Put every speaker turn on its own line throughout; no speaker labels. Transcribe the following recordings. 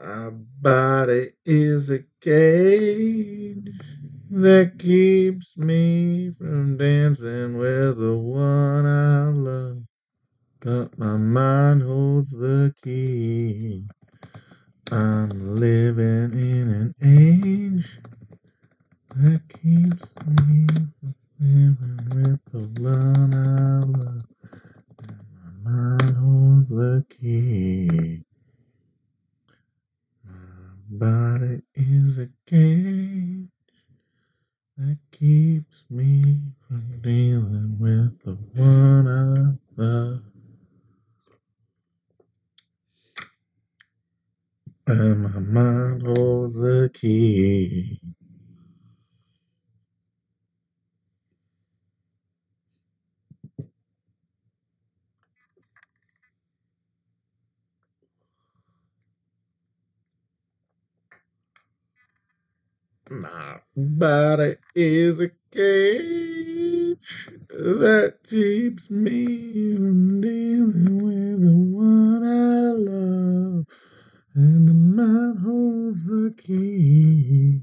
My body is a cage that keeps me from dancing with the one I love. But my mind holds the key. I'm living in an age that keeps me from living with the one I love. And my mind holds the key. Body is a cage that keeps me from dealing with the one I love. And my mind holds the key. My body is a cage that keeps me from dealing with the one I love. And the mind holds the key.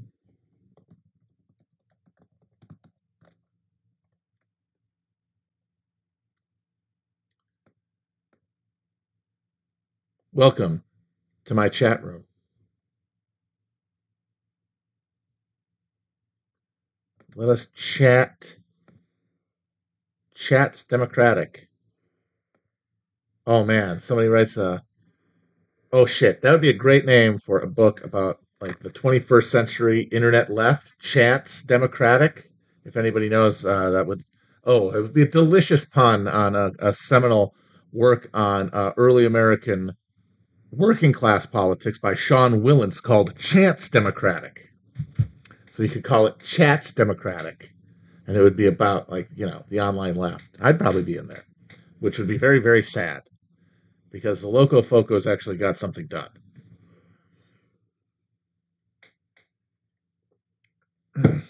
Welcome to my chat room. Let us chat. Chat's democratic. Oh man, somebody writes a. Oh shit, that would be a great name for a book about like the 21st century internet left. Chat's democratic. If anybody knows, uh, that would. Oh, it would be a delicious pun on a, a seminal work on uh, early American working class politics by Sean Wilentz called Chants Democratic. So you could call it Chats Democratic. And it would be about, like, you know, the online left. I'd probably be in there, which would be very, very sad because the Loco Focos actually got something done.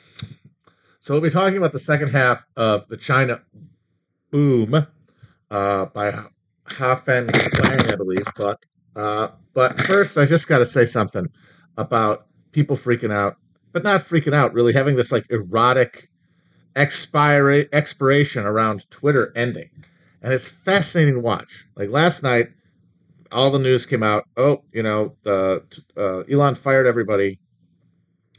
So we'll be talking about the second half of the China boom uh, by Hafen Wang, I believe. Fuck. Uh, but first, I just got to say something about people freaking out, but not freaking out, really having this like erotic expira- expiration around Twitter ending. And it's fascinating to watch. Like last night, all the news came out. Oh, you know, the uh, Elon fired everybody,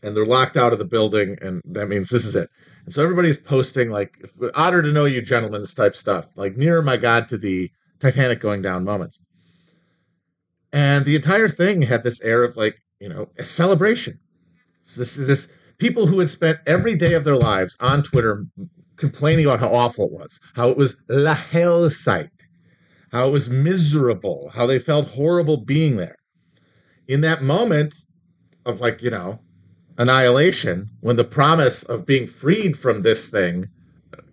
and they're locked out of the building, and that means this is it. And so everybody's posting like "honor to know you, gentlemen" type stuff, like near my God to the Titanic going down moments. And the entire thing had this air of like, you know, a celebration. This this people who had spent every day of their lives on Twitter complaining about how awful it was, how it was la hell site, how it was miserable, how they felt horrible being there. In that moment of like, you know, annihilation, when the promise of being freed from this thing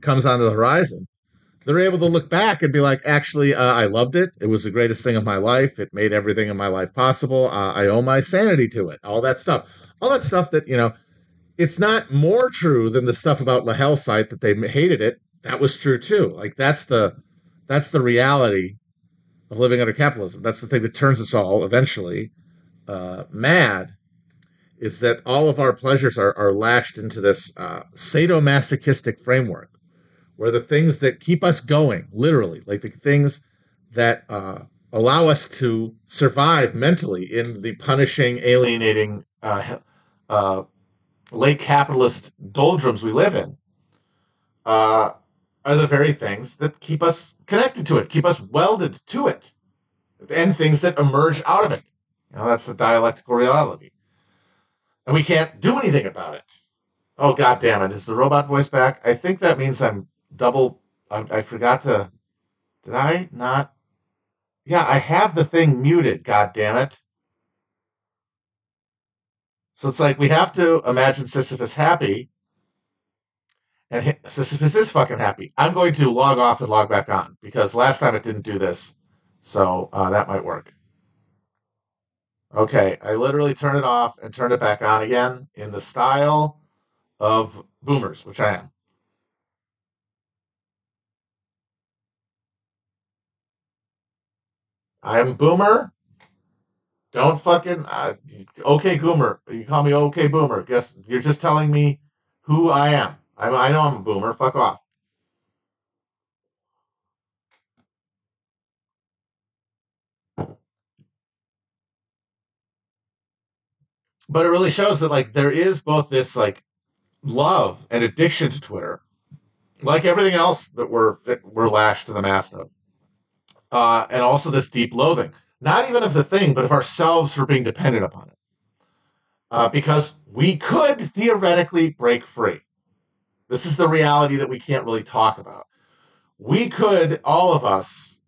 comes on the horizon, they're able to look back and be like, actually, uh, I loved it. It was the greatest thing of my life. It made everything in my life possible. Uh, I owe my sanity to it. All that stuff. All that stuff that, you know, it's not more true than the stuff about La Hell site that they hated it. That was true too. Like that's the that's the reality of living under capitalism. That's the thing that turns us all eventually uh, mad. Is that all of our pleasures are, are lashed into this uh, sadomasochistic framework, where the things that keep us going, literally, like the things that uh, allow us to survive mentally in the punishing, alienating, uh, uh, late capitalist doldrums we live in uh, are the very things that keep us connected to it, keep us welded to it, and things that emerge out of it. You know, that's the dialectical reality. And we can't do anything about it. Oh, god damn it. Is the robot voice back? I think that means I'm double. I, I forgot to. Did I not? Yeah, I have the thing muted, god damn it. So it's like we have to imagine Sisyphus happy, and Sisyphus is fucking happy. I'm going to log off and log back on because last time it didn't do this, so uh, that might work. Okay, I literally turn it off and turned it back on again in the style of boomers, which I am. I am boomer. Don't fucking uh, okay, Goomer. You call me okay, Boomer. Guess you're just telling me who I am. I, I know I'm a boomer. Fuck off. But it really shows that like there is both this like love and addiction to Twitter, like everything else that we're we're lashed to the mast of, uh, and also this deep loathing, not even of the thing, but of ourselves for being dependent upon it, uh, because we could theoretically break free. This is the reality that we can't really talk about. We could, all of us,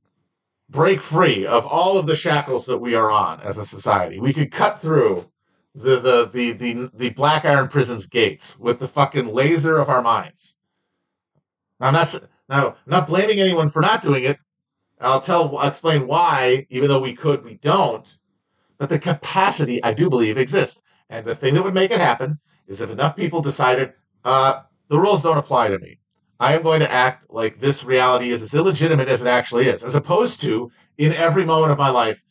break free of all of the shackles that we are on as a society. We could cut through the the the the, the black iron prison's gates with the fucking laser of our minds. Now, I'm not now not blaming anyone for not doing it. I'll tell I'll explain why, even though we could, we don't. But the capacity, I do believe, exists. And the thing that would make it happen is if enough people decided, uh, the rules don't apply to me. I am going to act like this reality is as illegitimate as it actually is, as opposed to in every moment of my life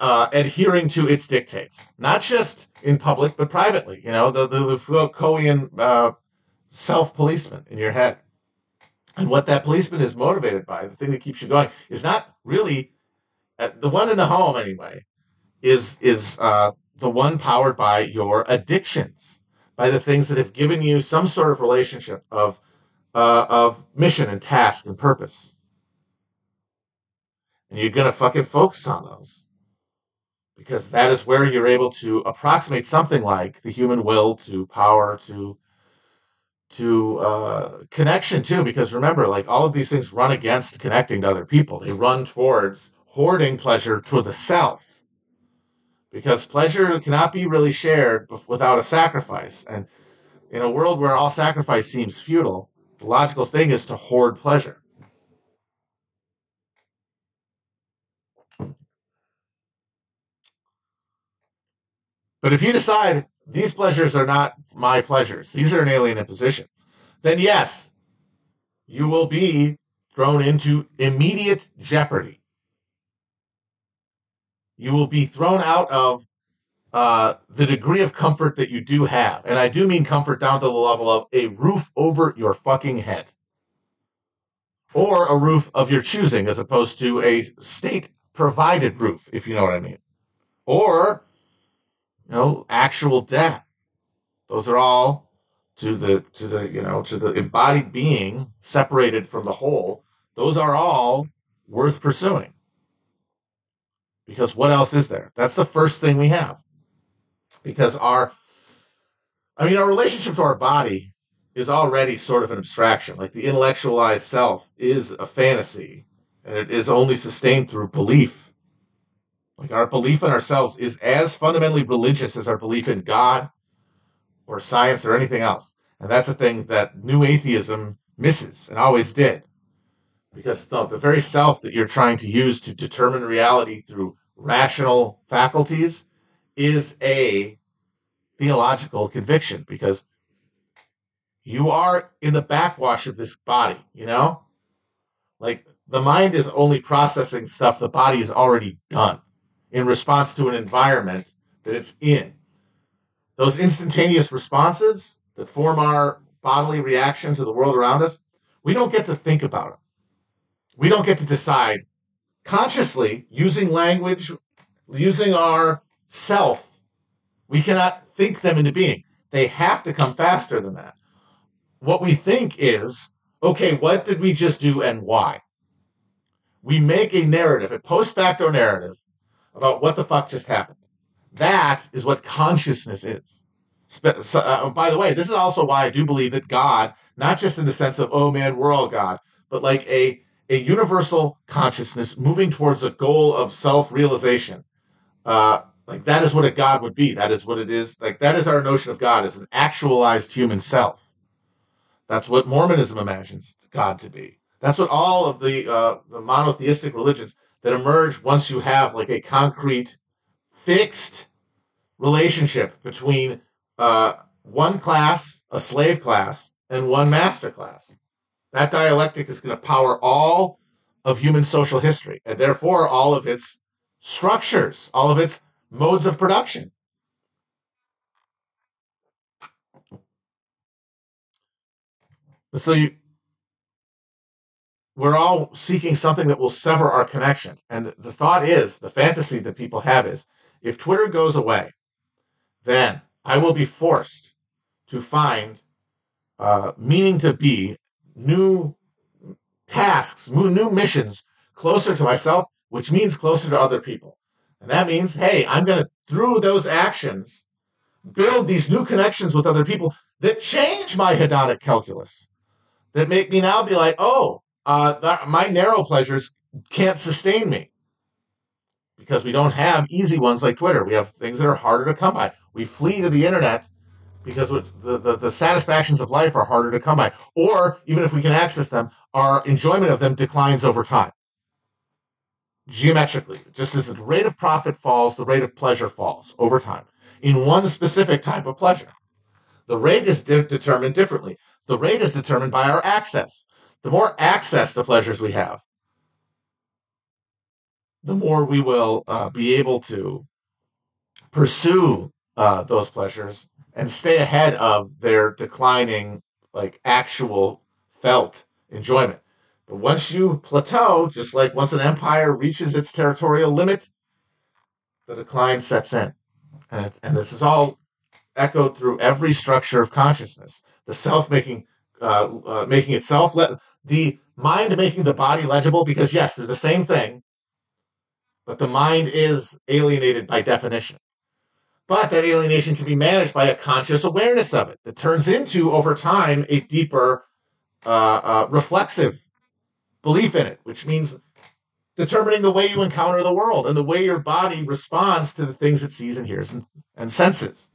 uh, adhering to its dictates, not just in public but privately. You know, the the, the Foucaultian uh, self policeman in your head, and what that policeman is motivated by, the thing that keeps you going, is not really uh, the one in the home anyway. Is is uh, the one powered by your addictions, by the things that have given you some sort of relationship of uh, of mission and task and purpose, and you're gonna fucking focus on those because that is where you're able to approximate something like the human will to power to to uh, connection too because remember like all of these things run against connecting to other people. They run towards hoarding pleasure to the self. Because pleasure cannot be really shared without a sacrifice. And in a world where all sacrifice seems futile the logical thing is to hoard pleasure. But if you decide these pleasures are not my pleasures, these are an alien imposition, then yes, you will be thrown into immediate jeopardy. You will be thrown out of uh, the degree of comfort that you do have. And I do mean comfort down to the level of a roof over your fucking head. Or a roof of your choosing as opposed to a state provided roof, if you know what I mean. Or you know, actual death. Those are all to the to the you know to the embodied being separated from the whole. Those are all worth pursuing. Because what else is there? That's the first thing we have. Because our I mean our relationship to our body is already sort of an abstraction. Like the intellectualized self is a fantasy and it is only sustained through belief like our belief in ourselves is as fundamentally religious as our belief in God or science or anything else. And that's the thing that new atheism misses and always did. Because the, the very self that you're trying to use to determine reality through rational faculties is a theological conviction because you are in the backwash of this body, you know? Like the mind is only processing stuff the body has already done in response to an environment that it's in. Those instantaneous responses that form our bodily reaction to the world around us, we don't get to think about it. We don't get to decide consciously using language, using our self. We cannot think them into being. They have to come faster than that. What we think is, okay, what did we just do and why? We make a narrative, a post facto narrative about what the fuck just happened. That is what consciousness is. So, uh, by the way, this is also why I do believe that God, not just in the sense of, oh man, we're all God, but like a, a universal consciousness moving towards a goal of self realization. Uh, like that is what a God would be. That is what it is. Like that is our notion of God as an actualized human self. That's what Mormonism imagines God to be. That's what all of the uh, the monotheistic religions that emerge once you have like a concrete, fixed relationship between uh, one class, a slave class, and one master class. That dialectic is going to power all of human social history, and therefore all of its structures, all of its modes of production. So you, we're all seeking something that will sever our connection. And the thought is, the fantasy that people have is, if Twitter goes away, then I will be forced to find uh, meaning to be new tasks, new missions closer to myself, which means closer to other people. And that means, hey, I'm going to, through those actions, build these new connections with other people that change my hedonic calculus, that make me now be like, oh, uh, my narrow pleasures can't sustain me because we don't have easy ones like Twitter. We have things that are harder to come by. We flee to the internet because the, the, the, satisfactions of life are harder to come by. Or even if we can access them, our enjoyment of them declines over time. Geometrically, just as the rate of profit falls, the rate of pleasure falls over time in one specific type of pleasure. The rate is de- determined differently. The rate is determined by our access. The more access to pleasures we have, the more we will uh, be able to pursue uh, those pleasures and stay ahead of their declining, like actual felt enjoyment. But once you plateau, just like once an empire reaches its territorial limit, the decline sets in. And, and this is all echoed through every structure of consciousness. The self making, uh, uh, making itself, le- the mind making the body legible, because yes, they're the same thing, but the mind is alienated by definition. But that alienation can be managed by a conscious awareness of it that turns into, over time, a deeper uh, uh, reflexive belief in it, which means determining the way you encounter the world and the way your body responds to the things it sees and hears and, and senses.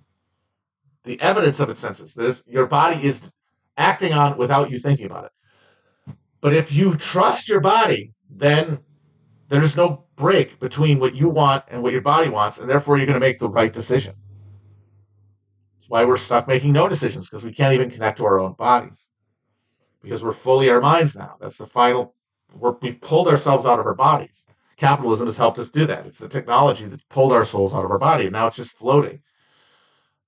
The evidence of its senses, that your body is acting on without you thinking about it. But if you trust your body, then there's no break between what you want and what your body wants, and therefore you're going to make the right decision. That's why we're stuck making no decisions because we can't even connect to our own bodies because we're fully our minds now. That's the final. We're, we've pulled ourselves out of our bodies. Capitalism has helped us do that. It's the technology that's pulled our souls out of our body, and now it's just floating.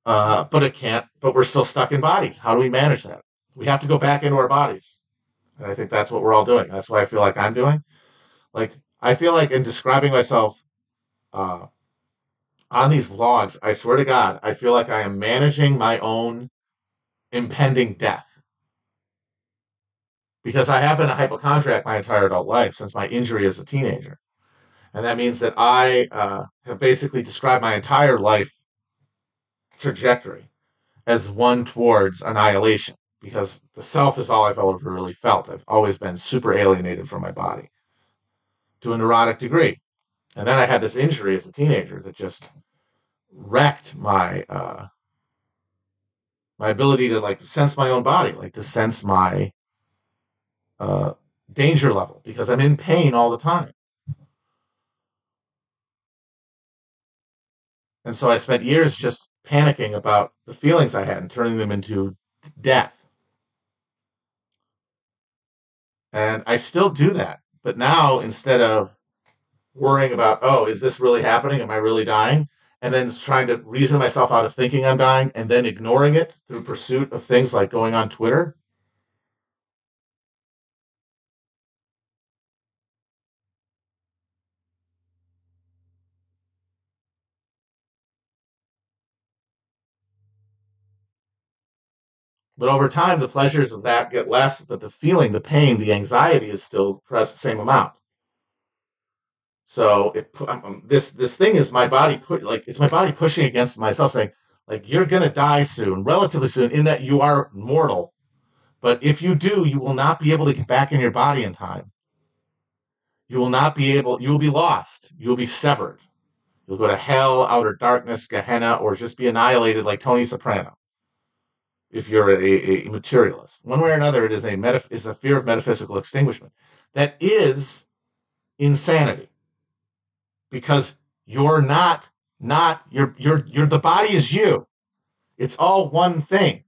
Uh, but it can't. But we're still stuck in bodies. How do we manage that? We have to go back into our bodies, and I think that's what we're all doing. That's what I feel like I'm doing. Like I feel like in describing myself uh, on these vlogs, I swear to God, I feel like I am managing my own impending death. Because I have been a hypochondriac my entire adult life since my injury as a teenager. And that means that I uh, have basically described my entire life trajectory as one towards annihilation because the self is all I've ever really felt. I've always been super alienated from my body to a neurotic degree. And then I had this injury as a teenager that just wrecked my uh, my ability to like sense my own body, like to sense my uh, danger level because I'm in pain all the time. And so I spent years just panicking about the feelings I had and turning them into death. And I still do that. But now instead of worrying about, oh, is this really happening? Am I really dying? And then trying to reason myself out of thinking I'm dying and then ignoring it through pursuit of things like going on Twitter. But over time, the pleasures of that get less, but the feeling, the pain, the anxiety is still the same amount. So it um, um, this this thing is my body put like it's my body pushing against myself, saying like you're gonna die soon, relatively soon, in that you are mortal. But if you do, you will not be able to get back in your body in time. You will not be able. You will be lost. You will be severed. You'll go to hell, outer darkness, Gehenna, or just be annihilated like Tony Soprano. If you're a, a materialist, one way or another, it is a metaph- is a fear of metaphysical extinguishment. That is insanity because you're not not you're you're you're the body is you. It's all one thing.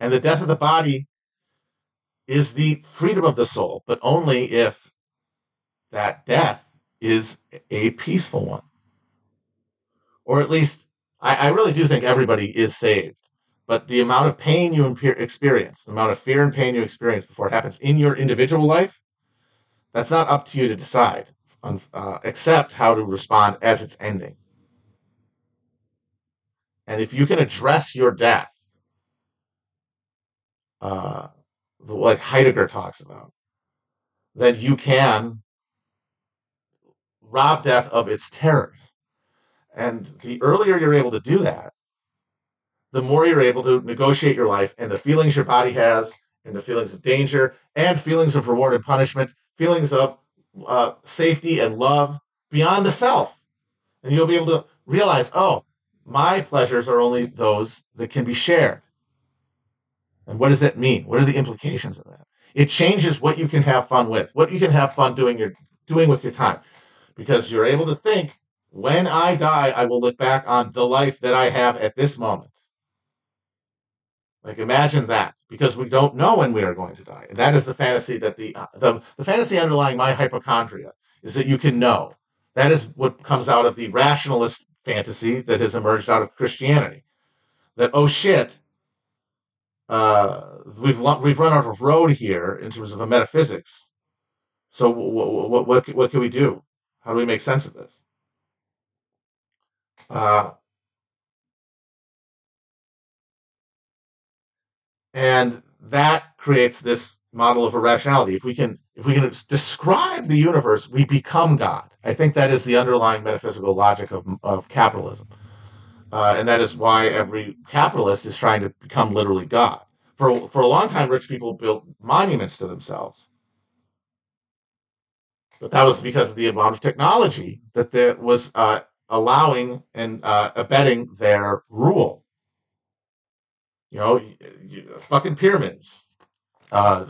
And the death of the body is the freedom of the soul, but only if that death is a peaceful one. Or at least, I, I really do think everybody is saved. But the amount of pain you experience, the amount of fear and pain you experience before it happens in your individual life, that's not up to you to decide, uh, except how to respond as it's ending. And if you can address your death, uh, like Heidegger talks about, then you can rob death of its terrors. And the earlier you're able to do that, the more you're able to negotiate your life and the feelings your body has, and the feelings of danger, and feelings of reward and punishment, feelings of uh, safety and love beyond the self. And you'll be able to realize, oh, my pleasures are only those that can be shared. And what does that mean? What are the implications of that? It changes what you can have fun with, what you can have fun doing your doing with your time. Because you're able to think, when I die, I will look back on the life that I have at this moment. Like imagine that, because we don't know when we are going to die, and that is the fantasy that the uh, the the fantasy underlying my hypochondria is that you can know. That is what comes out of the rationalist fantasy that has emerged out of Christianity. That oh shit, uh, we've we've run out of road here in terms of a metaphysics. So what what what, what can we do? How do we make sense of this? Uh, and that creates this model of irrationality. If we can if we can describe the universe, we become God. I think that is the underlying metaphysical logic of of capitalism, uh, and that is why every capitalist is trying to become literally God. For for a long time, rich people built monuments to themselves, but that was because of the amount of technology that there was uh, allowing and uh, abetting their rule. You know, fucking pyramids, uh,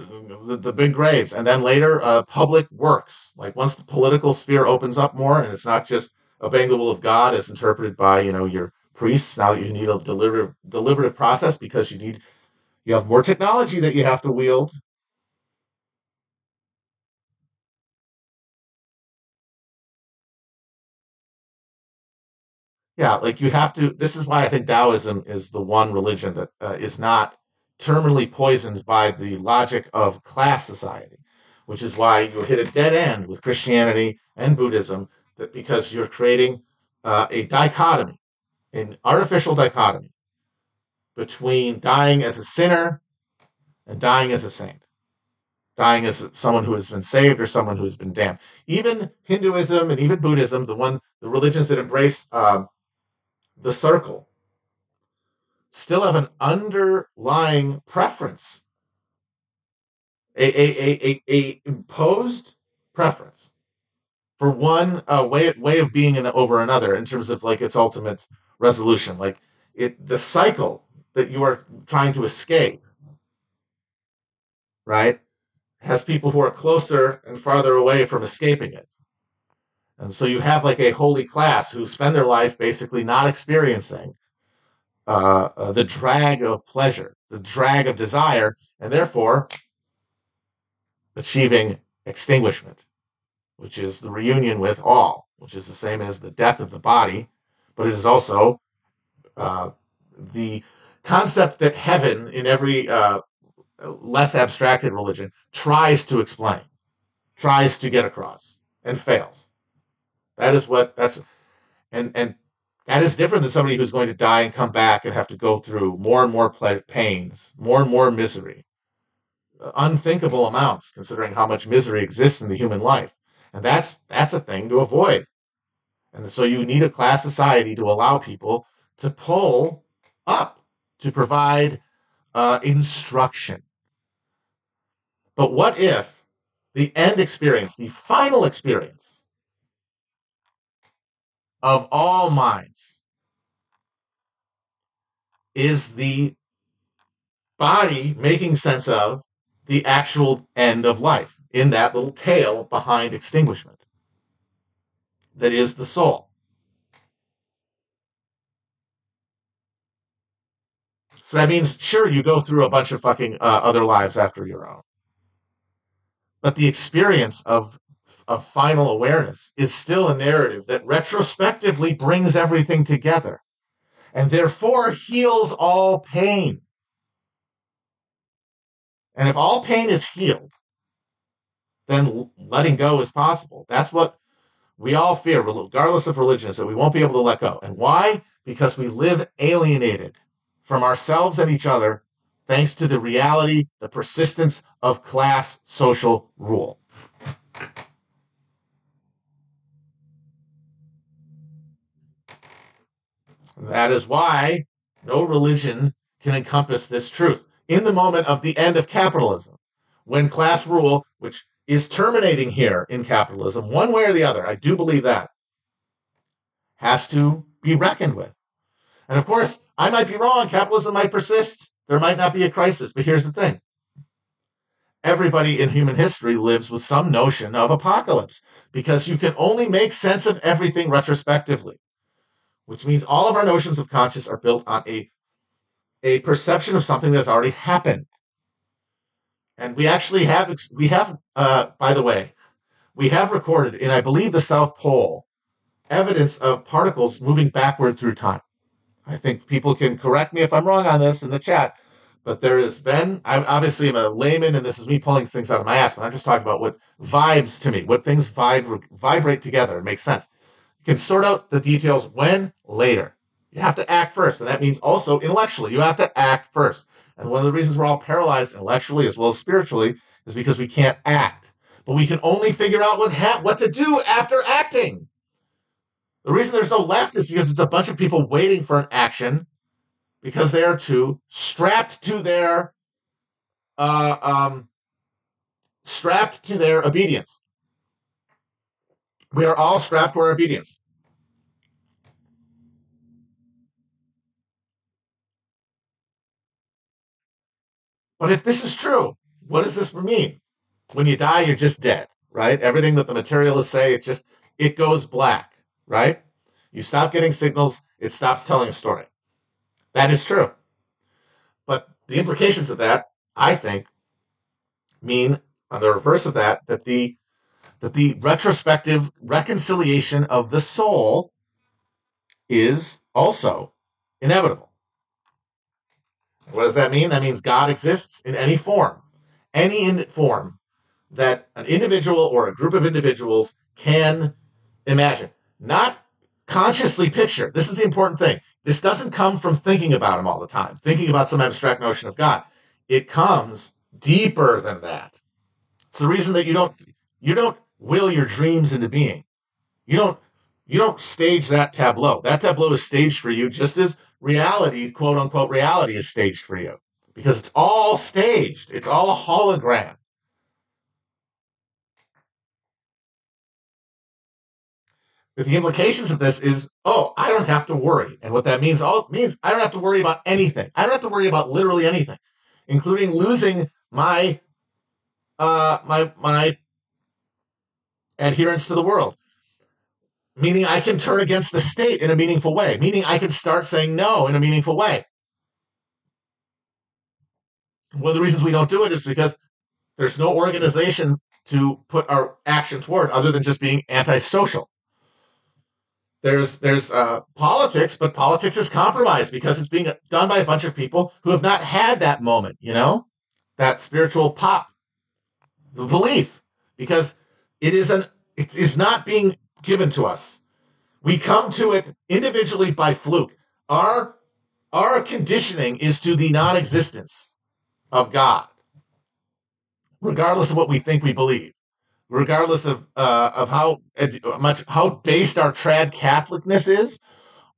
the, the, big graves, and then later uh, public works. Like once the political sphere opens up more, and it's not just obeying the will of God as interpreted by you know your priests. Now that you need a deliberative deliberative process because you need you have more technology that you have to wield Yeah, like you have to. This is why I think Taoism is the one religion that uh, is not terminally poisoned by the logic of class society, which is why you hit a dead end with Christianity and Buddhism, that because you're creating uh, a dichotomy, an artificial dichotomy between dying as a sinner and dying as a saint, dying as someone who has been saved or someone who has been damned. Even Hinduism and even Buddhism, the one the religions that embrace um, the circle still have an underlying preference, a, a, a, a, imposed preference for one uh, way way of being in, over another in terms of like its ultimate resolution, like it the cycle that you are trying to escape, right, has people who are closer and farther away from escaping it. And so you have like a holy class who spend their life basically not experiencing uh, uh, the drag of pleasure, the drag of desire, and therefore achieving extinguishment, which is the reunion with all, which is the same as the death of the body, but it is also uh, the concept that heaven, in every uh, less abstracted religion, tries to explain, tries to get across, and fails. That is what that's and and that is different than somebody who's going to die and come back and have to go through more and more pains, more and more misery, unthinkable amounts considering how much misery exists in the human life. And that's that's a thing to avoid. And so you need a class society to allow people to pull up to provide uh, instruction. But what if the end experience, the final experience, of all minds is the body making sense of the actual end of life in that little tail behind extinguishment that is the soul. So that means, sure, you go through a bunch of fucking uh, other lives after your own. But the experience of of final awareness is still a narrative that retrospectively brings everything together and therefore heals all pain. And if all pain is healed, then letting go is possible. That's what we all fear, regardless of religion, is that we won't be able to let go. And why? Because we live alienated from ourselves and each other thanks to the reality, the persistence of class social rule. That is why no religion can encompass this truth. In the moment of the end of capitalism, when class rule, which is terminating here in capitalism, one way or the other, I do believe that, has to be reckoned with. And of course, I might be wrong. Capitalism might persist. There might not be a crisis. But here's the thing everybody in human history lives with some notion of apocalypse because you can only make sense of everything retrospectively which means all of our notions of conscious are built on a, a perception of something that's already happened. And we actually have, we have, uh, by the way, we have recorded in, I believe, the South Pole, evidence of particles moving backward through time. I think people can correct me if I'm wrong on this in the chat, but there has been, I obviously am a layman and this is me pulling things out of my ass, but I'm just talking about what vibes to me, what things vibe, vibrate together and make sense. You can sort out the details when later. You have to act first, and that means also intellectually. You have to act first. And one of the reasons we're all paralyzed intellectually as well as spiritually is because we can't act. But we can only figure out what ha- what to do after acting. The reason there's no left is because it's a bunch of people waiting for an action because they are too strapped to their uh, um, strapped to their obedience. We are all strapped our obedience. But if this is true, what does this mean? When you die, you're just dead, right? Everything that the materialists say, it just it goes black, right? You stop getting signals, it stops telling a story. That is true. But the implications of that, I think, mean on the reverse of that, that the that the retrospective reconciliation of the soul is also inevitable. What does that mean? That means God exists in any form, any form that an individual or a group of individuals can imagine, not consciously picture. This is the important thing. This doesn't come from thinking about him all the time, thinking about some abstract notion of God. It comes deeper than that. It's the reason that you don't you don't will your dreams into being. You don't you don't stage that tableau. That tableau is staged for you just as reality, quote unquote reality is staged for you. Because it's all staged. It's all a hologram. But the implications of this is, oh, I don't have to worry. And what that means, all means I don't have to worry about anything. I don't have to worry about literally anything, including losing my uh my my adherence to the world. Meaning I can turn against the state in a meaningful way, meaning I can start saying no in a meaningful way. One of the reasons we don't do it is because there's no organization to put our action toward other than just being antisocial. There's there's uh, politics, but politics is compromised because it's being done by a bunch of people who have not had that moment, you know, that spiritual pop, the belief, because it is an it is not being given to us. We come to it individually by fluke. Our our conditioning is to the non-existence of God, regardless of what we think we believe, regardless of uh, of how much how based our trad Catholicness is,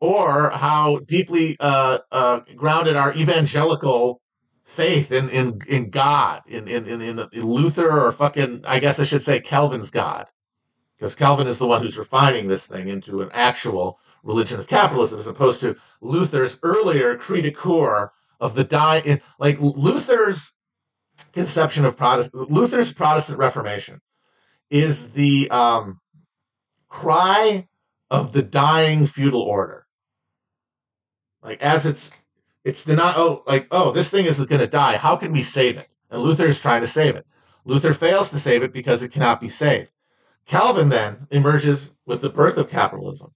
or how deeply uh, uh, grounded our evangelical faith in in in God, in in in, in Luther or fucking I guess I should say Calvin's God, because Calvin is the one who's refining this thing into an actual religion of capitalism, as opposed to Luther's earlier coeur of the die. Like Luther's conception of Protestant, Luther's Protestant Reformation is the um, cry of the dying feudal order. Like as it's it's not, oh, like, oh, this thing is going to die. How can we save it? And Luther is trying to save it. Luther fails to save it because it cannot be saved. Calvin then emerges with the birth of capitalism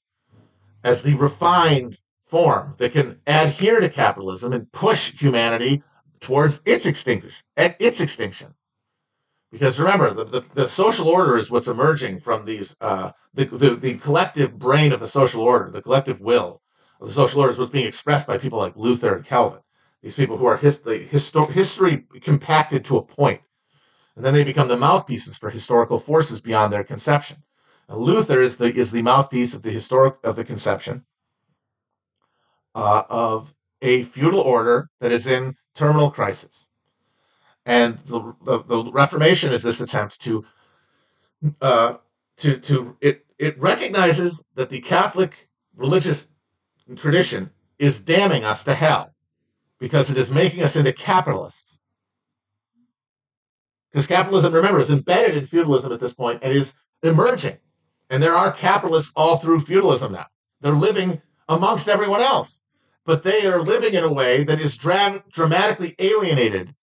as the refined form that can adhere to capitalism and push humanity towards its extinction. Its extinction. Because remember, the, the, the, social order is what's emerging from these, uh, the, the, the collective brain of the social order, the collective will of the social order is what's being expressed by people like Luther and Calvin. These people who are his, histo- history compacted to a. And then they become the mouthpieces for historical forces beyond their conception. And Luther is the, is the mouthpiece of the historic, of the conception uh, of a feudal order that is in terminal crisis. And the, the, the Reformation is this attempt to uh, to to it it recognizes that the Catholic religious tradition is damning us to hell because it is making us into capitalists. Because capitalism, remember, is embedded in feudalism at this point and is emerging. And there are capitalists all through feudalism now. They're living amongst everyone else, but they are living in a way that is dra- dramatically alienated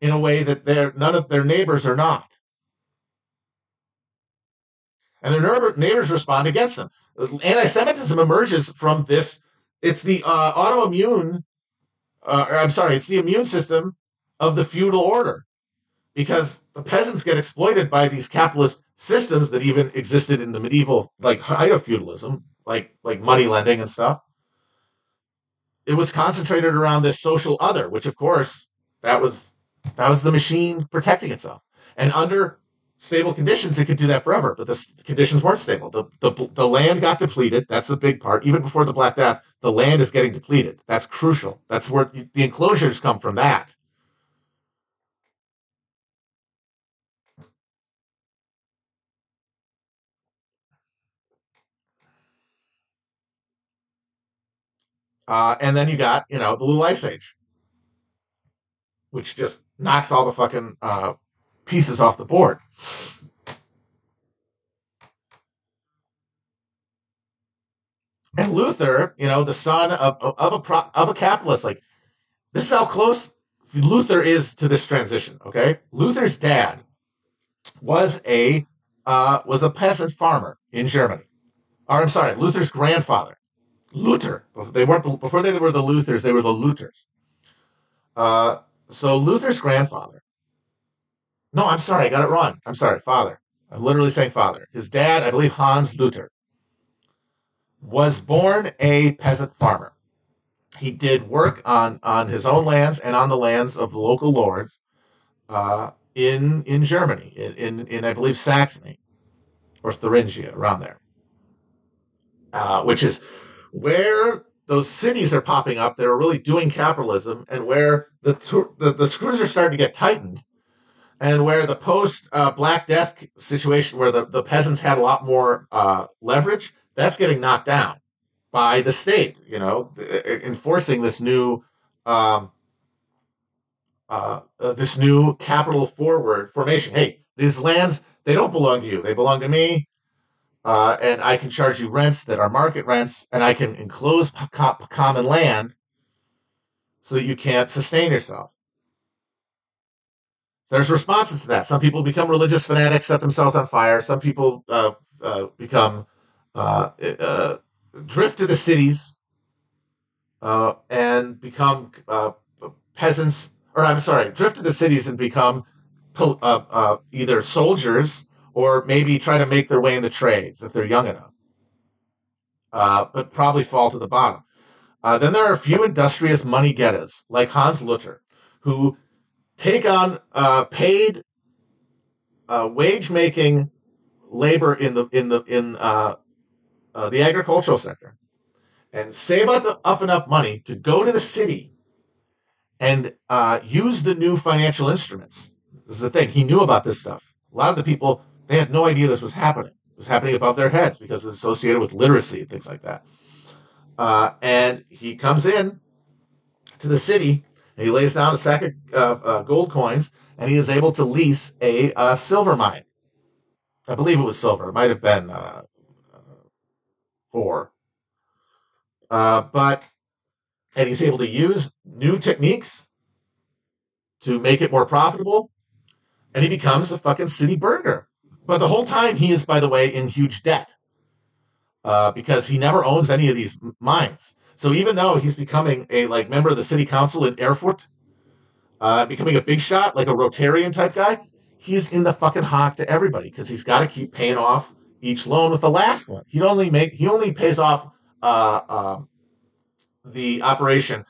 in a way that none of their neighbors are not. And their neighbors respond against them. Anti-Semitism emerges from this. It's the uh, autoimmune, uh, or I'm sorry, it's the immune system of the feudal order, because the peasants get exploited by these capitalist systems that even existed in the medieval, like height of feudalism, like like money lending and stuff. It was concentrated around this social other, which of course that was that was the machine protecting itself. And under stable conditions, it could do that forever. But the conditions weren't stable. The, the, the land got depleted. That's a big part. Even before the Black Death, the land is getting depleted. That's crucial. That's where the enclosures come from that. Uh, and then you got, you know, the Little Ice Age which just knocks all the fucking uh, pieces off the board. And Luther, you know, the son of of a of a capitalist, like this is how close Luther is to this transition. Okay, Luther's dad was a uh, was a peasant farmer in Germany. Or I'm sorry, Luther's grandfather, Luther. They weren't before they were the Luthers; they were the Luthers. Uh, so Luther's grandfather. No, I'm sorry, I got it wrong. I'm sorry, father. I'm literally saying father. His dad, I believe Hans Luther, was born a peasant farmer. He did work on, on his own lands and on the lands of local lords uh, in in Germany, in, in, in, I believe Saxony or Thuringia, around there, uh, which is where those cities are popping up that are really doing capitalism and where the, the, the screws are starting to get tightened and where the post uh, Black Death situation, where the, the peasants had a lot more uh, leverage, that's getting knocked down by the state, you know, enforcing this new. Um, uh, uh, this new capital forward formation. Hey, these lands, they don't belong to you. They belong to me uh, and I can charge you rents that are market rents, and I can enclose common land so that you can't sustain yourself. There's responses to that. Some people become religious fanatics, set themselves on fire. Some people uh, uh, become uh, uh, drift to the cities uh, and become peasants, or I'm sorry, drift to the cities and become either soldiers or maybe try to make their way in the trades if they're young enough, uh, but probably fall to the bottom. Uh, then there are a few industrious money getters like Hans Luther, who take on uh, paid uh, wage making labor in the in the in uh, uh, the agricultural sector and save up, up enough money to go to the city and use the new financial instruments. This is the thing. He knew about this stuff. A lot of the people they had no idea this was happening. It was happening above their heads because it's associated with literacy and things like that. Uh, and he comes in to the city he lays down a sack of uh, uh, gold coins and he is able to lease a, a, silver mine. I believe it was silver. It might have been uh, four. Uh, but, and he's able to use new techniques to make it more profitable. And he becomes a fucking city burgher But the whole time he is, by the way, in huge debt uh, because he never owns any of these mines. So even though he's becoming a like member of the city council in Erfurt, uh, becoming a big shot, like a Rotarian type guy, he's in the fucking hock to everybody because he's got to keep paying off each loan with the last one. He only make he only pays off uh, uh, the operation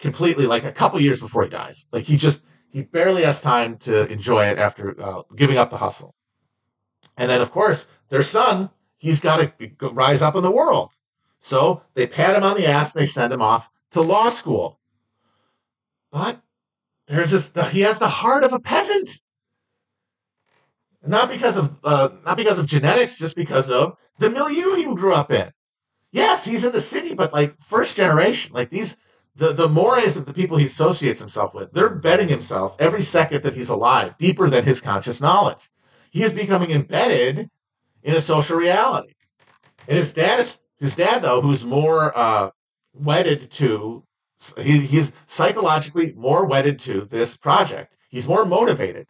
completely like a couple years before he dies. Like he just he barely has time to enjoy it after uh, giving up the hustle. And then of course their son, he's got to rise up in the world. So they pat him on the ass and they send him off to law school. But there's this he has the heart of a peasant. Not because of uh, not because of genetics, just because of the milieu he grew up in. Yes, he's in the city, but like first generation, like these the the mores of the people he associates himself with, they're betting himself every second that he's alive, deeper than his conscious knowledge. He is becoming embedded in a social reality. And his dad is his dad though, who's more uh, wedded to he, he's psychologically more wedded to this project. He's more motivated,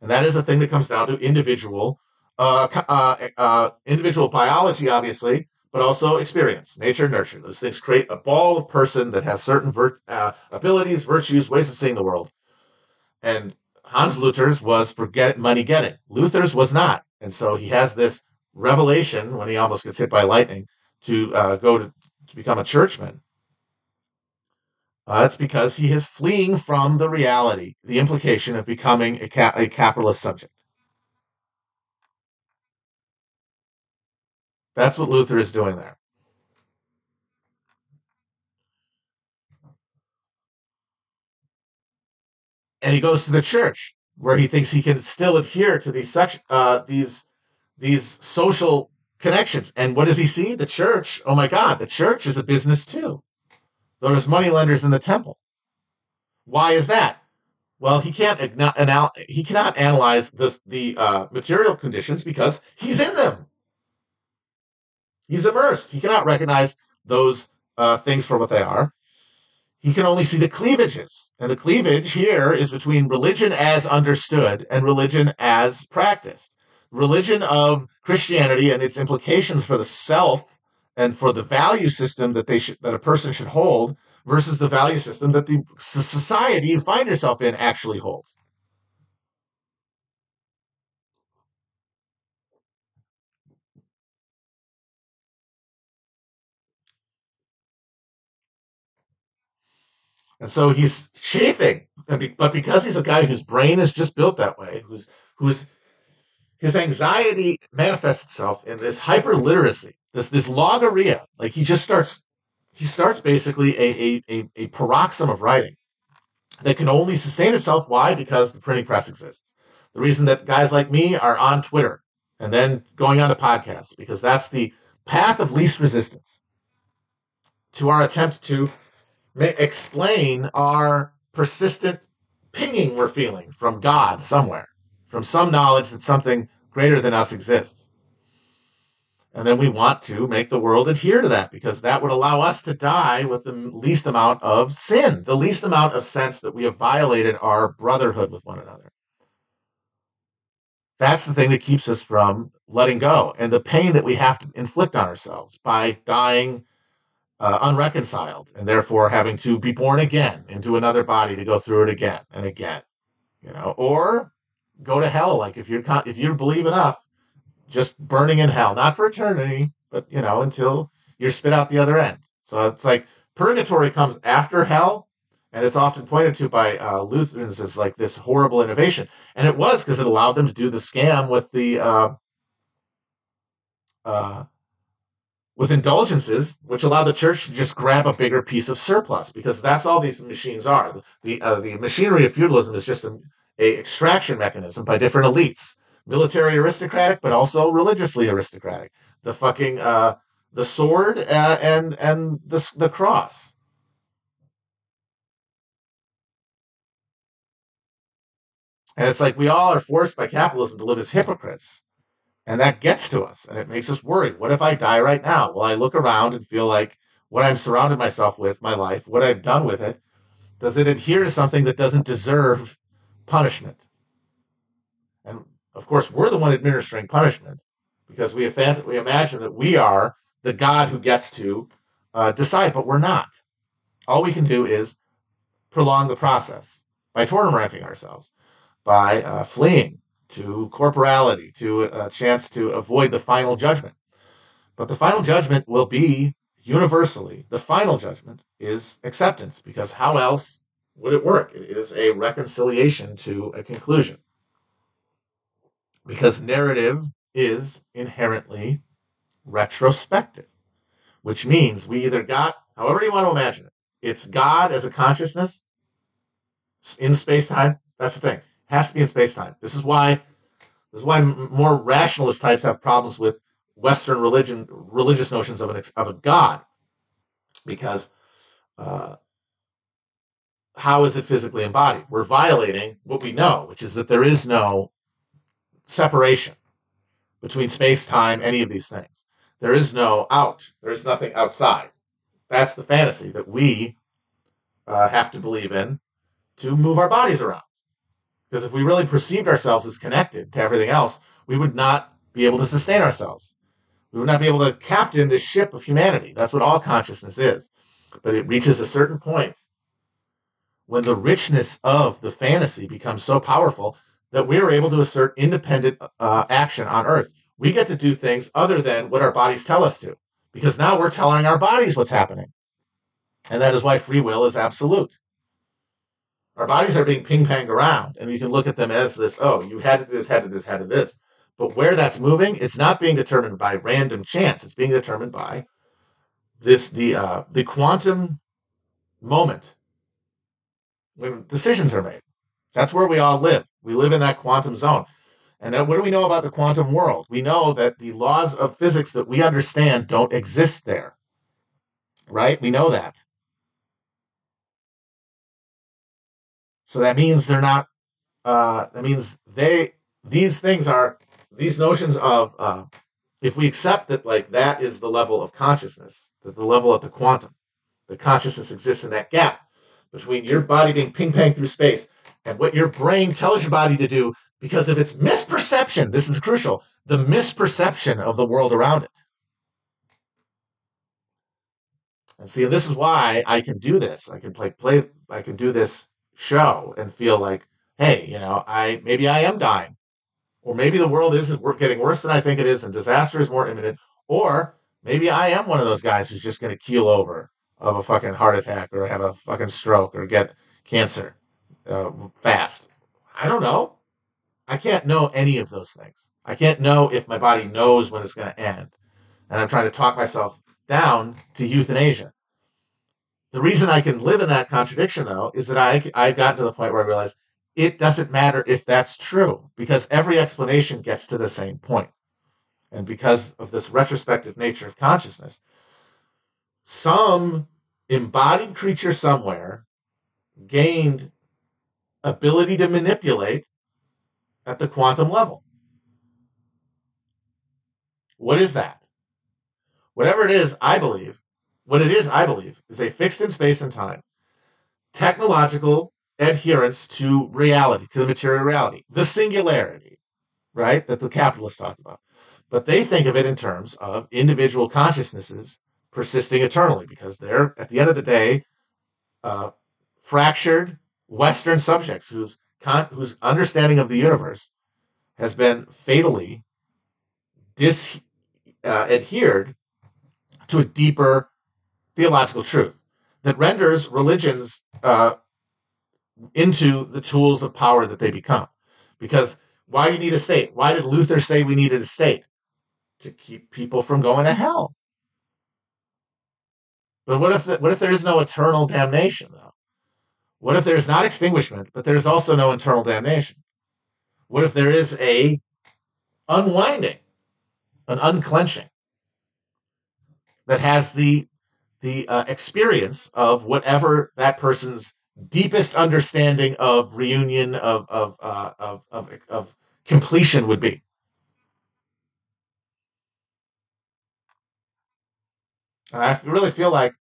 and that is a thing that comes down to individual uh, uh, uh individual biology, obviously, but also experience, nature, nurture. Those things create a ball of person that has certain vir- uh, abilities, virtues, ways of seeing the world. And Hans Luther's was for get money getting. Luther's was not. And so he has this revelation when he almost gets hit by lightning to uh, go to, to, become a churchman. Uh, that's because he is fleeing from the reality, the implication of becoming a, a capitalist subject. That's what Luther is doing there. And he goes to the church where he thinks he can still adhere to these sect- uh, these these social connections. And what does he see? The church. Oh my God, the church is a business too. There's money lenders in the temple. Why is that? Well, he can't he cannot analyze the the uh, material conditions because he's in them. He's immersed. He cannot recognize those uh, things for what they are. He can only see the cleavages. And the cleavage here is between religion as understood and religion as practiced. Religion of Christianity and its implications for the self and for the value system that they should, that a person should hold versus the value system that the society you find yourself in actually holds. And so he's chafing, but because he's a guy whose brain is just built that way, who's who's his anxiety manifests itself in this hyper literacy, this this logorrhea. Like he just starts, he starts basically a, a, a, a paroxysm of writing that can only sustain itself. Why? Because the printing press exists. The reason that guys like me are on Twitter and then going on to podcasts, because that's the path of least resistance to our attempt to explain our persistent pinging we're feeling from God somewhere, from some knowledge that something greater than us exists. And then we want to make the world adhere to that because that would allow us to die with the least amount of sin, the least amount of sense that we have violated our brotherhood with one another. That's the thing that keeps us from letting go and the pain that we have to inflict on ourselves by dying uh, unreconciled and therefore having to be born again into another body to go through it again and again, you know, or go to hell. Like if you're, if you believe enough, just burning in hell, not for eternity, but you know, until you're spit out the other end. So it's like purgatory comes after hell. And it's often pointed to by uh, Lutherans as like this horrible innovation. And it was because it allowed them to do the scam with the, uh, uh, with indulgences, which allow the church to just grab a bigger piece of surplus, because that's all these machines are. The uh, the machinery of feudalism is just an a extraction mechanism by different elites, military aristocratic, but also religiously aristocratic. The fucking uh, the sword uh, and and the the cross. And it's like we all are forced by capitalism to live as hypocrites. And that gets to us and it makes us worried. What if I die right now? Will I look around and feel like what I'm surrounded myself with, my life, what I've done with it, does it adhere to something that doesn't deserve punishment? And of course, we're the one administering punishment because we, we imagine that we are the God who gets to uh, decide, but we're not. All we can do is prolong the process by tormenting ourselves, by uh, fleeing to corporality, to a chance to avoid the final judgment. But the final judgment will be universally, the final judgment is acceptance, because how else would it work? It is a reconciliation to a conclusion. Because narrative is inherently retrospective, which means we either got, however you want to imagine it, it's God as a consciousness in space time. That's the thing. It has to be in space time. This is why this is why more rationalist types have problems with Western religion, religious notions of an of a God, because uh, how is it physically embodied? We're violating what we know, which is that there is no separation between space, time, any of these things. There is no out. There is nothing outside. That's the fantasy that we uh, have to believe in to move our bodies around. Because if we really perceived ourselves as connected to everything else, we would not be able to sustain ourselves. We would not be able to captain the ship of humanity. That's what all consciousness is. But it reaches a certain point when the richness of the fantasy becomes so powerful that we are able to assert independent uh, action on Earth. We get to do things other than what our bodies tell us to, because now we're telling our bodies what's happening. And that is why free will is absolute. Our bodies are being ping ponged around, and you can look at them as this oh, you had to this, had to this, had to this. But where that's moving, it's not being determined by random chance. It's being determined by this the uh, the quantum moment decisions are made. That's where we all live. We live in that quantum zone. And what do we know about the quantum world? We know that the laws of physics that we understand don't exist there. Right? We know that. So that means they're not, uh, that means they, these things are these notions of uh, if we accept that like that is the level of consciousness, that the level of the quantum, the consciousness exists in that gap between your body being ping pong through space and what your brain tells your body to do because of its misperception. This is crucial. The misperception of the world around it. And see, this is why I can do this. I can play, play, I can do this show and feel like, hey, you know, I maybe I am dying or maybe the world is getting worse than I think it is, and disaster is more imminent, or maybe I am one of those guys who's just going to keel over of a fucking heart attack or have a fucking stroke or get cancer uh, fast. I don't know. I can't know any of those things. I can't know if my body knows when it's going to end. And I'm trying to talk myself down to euthanasia. The reason I can live in that contradiction, though, is that I, I've gotten to the point where I realize it doesn't matter if that's true because every explanation gets to the same point. And because of this retrospective nature of consciousness, some embodied creature somewhere gained ability to manipulate at the quantum level. What is that? Whatever it is, I believe, what it is, I believe, is a fixed in space and time technological adherence to reality, to the material reality, the singularity, right, that the capitalists talk about. But they think of it in terms of individual consciousnesses persisting eternally because they're, at the end of the day, uh, fractured Western subjects whose, con- whose understanding of the universe has been fatally dis- uh, adhered to a deeper theological truth that renders religions uh, into the tools of power that they become. Because why do you need a state? Why did Luther say we needed a state? To keep people from going to hell. But what if the, what if there is no eternal damnation though? What if there's not extinguishment, but there's also no eternal damnation? What if there is a unwinding, an unclenching that has the the uh, experience of whatever that person's deepest understanding of reunion of of uh, of, of of completion would be. And I really feel like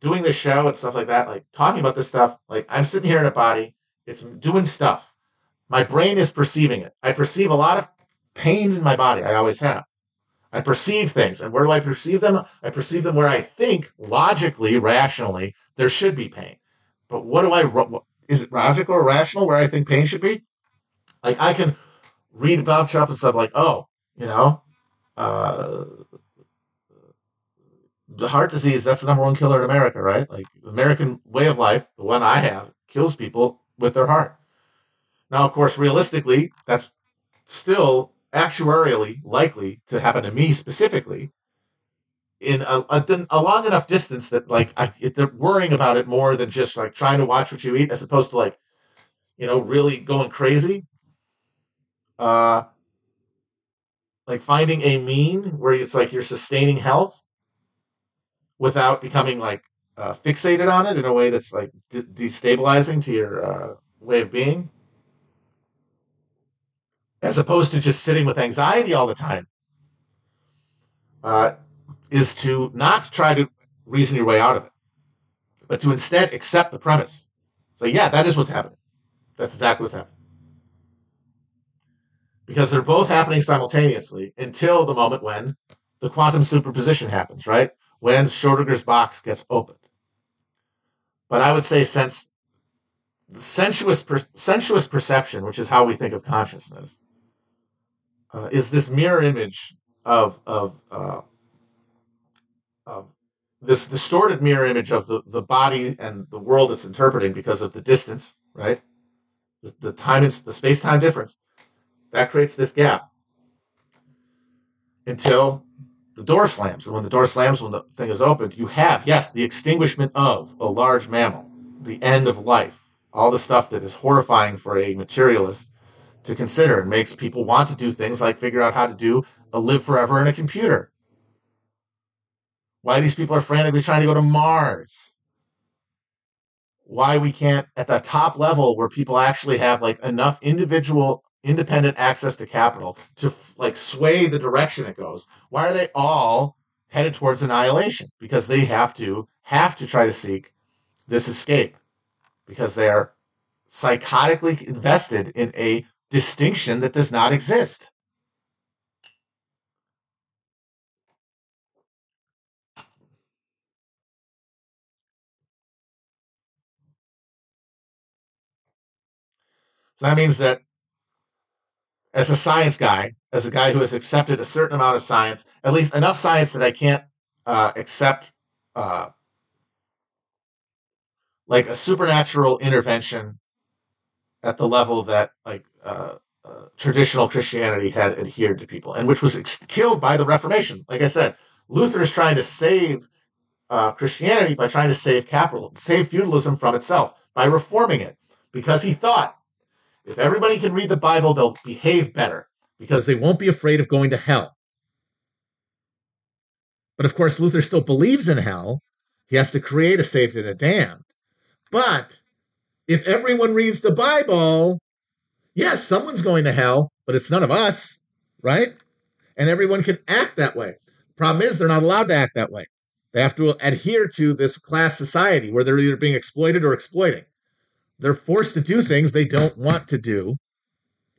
doing the show and stuff like that, like talking about this stuff, like I'm sitting here in a body, it's doing stuff. My brain is perceiving it. I perceive a lot of pain in my body. I always have. I perceive things. And where do I perceive them? I perceive them where I think logically, rationally, there should be pain. But what do I, is it logical or rational where I think pain should be? Like I can read about Trump and stuff like, oh, you know, uh, the heart disease, that's the number one killer in America, right? Like the American way of life, the one I have, kills people with their heart. Now, of course, realistically, that's still actuarially likely to happen to me specifically in a, a, a long enough distance that like I, they're worrying about it more than just like trying to watch what you eat as opposed to like you know really going crazy uh like finding a mean where it's like you're sustaining health without becoming like uh, fixated on it in a way that's like de- destabilizing to your uh, way of being as opposed to just sitting with anxiety all the time, uh, is to not try to reason your way out of it, but to instead accept the premise. So, yeah, that is what's happening. That's exactly what's happening. Because they're both happening simultaneously until the moment when the quantum superposition happens, right? When Schrodinger's box gets opened. But I would say since sensuous, per, sensuous perception, which is how we think of consciousness, uh, is this mirror image of of uh, of this distorted mirror image of the, the body and the world it's interpreting because of the distance, right? The, the time is the space time difference. That creates this gap until the door slams. And when the door slams, when the thing is opened, you have, yes, the extinguishment of a large mammal, the end of life, all the stuff that is horrifying for a materialist to consider. It makes people want to do things like figure out how to do a live forever in a computer. Why these people are frantically trying to go to Mars. Why we can't, at the top level where people actually have like enough individual independent access to capital to like sway the direction it goes. Why are they all headed towards annihilation? Because they have to have to try to seek this escape because they are psychotically invested in a distinction that does not exist. So that means that as a science guy, as a guy who has accepted a certain amount of science, at least enough science that I can't uh, accept uh, like a supernatural intervention at the level that like uh, uh, traditional Christianity had adhered to people, and which was ex- killed by the Reformation. Like I said, Luther is trying to save uh, Christianity by trying to save capital, save feudalism from itself by reforming it, because he thought if everybody can read the Bible, they'll behave better because they won't be afraid of going to hell. But of course, Luther still believes in hell. He has to create a saved and a damned. But if everyone reads the Bible, yes, someone's going to hell, but it's none of us, right? And everyone can act that way. Problem is they're not allowed to act that way. They have to adhere to this class society where they're either being exploited or exploiting. They're forced to do things they don't want to do,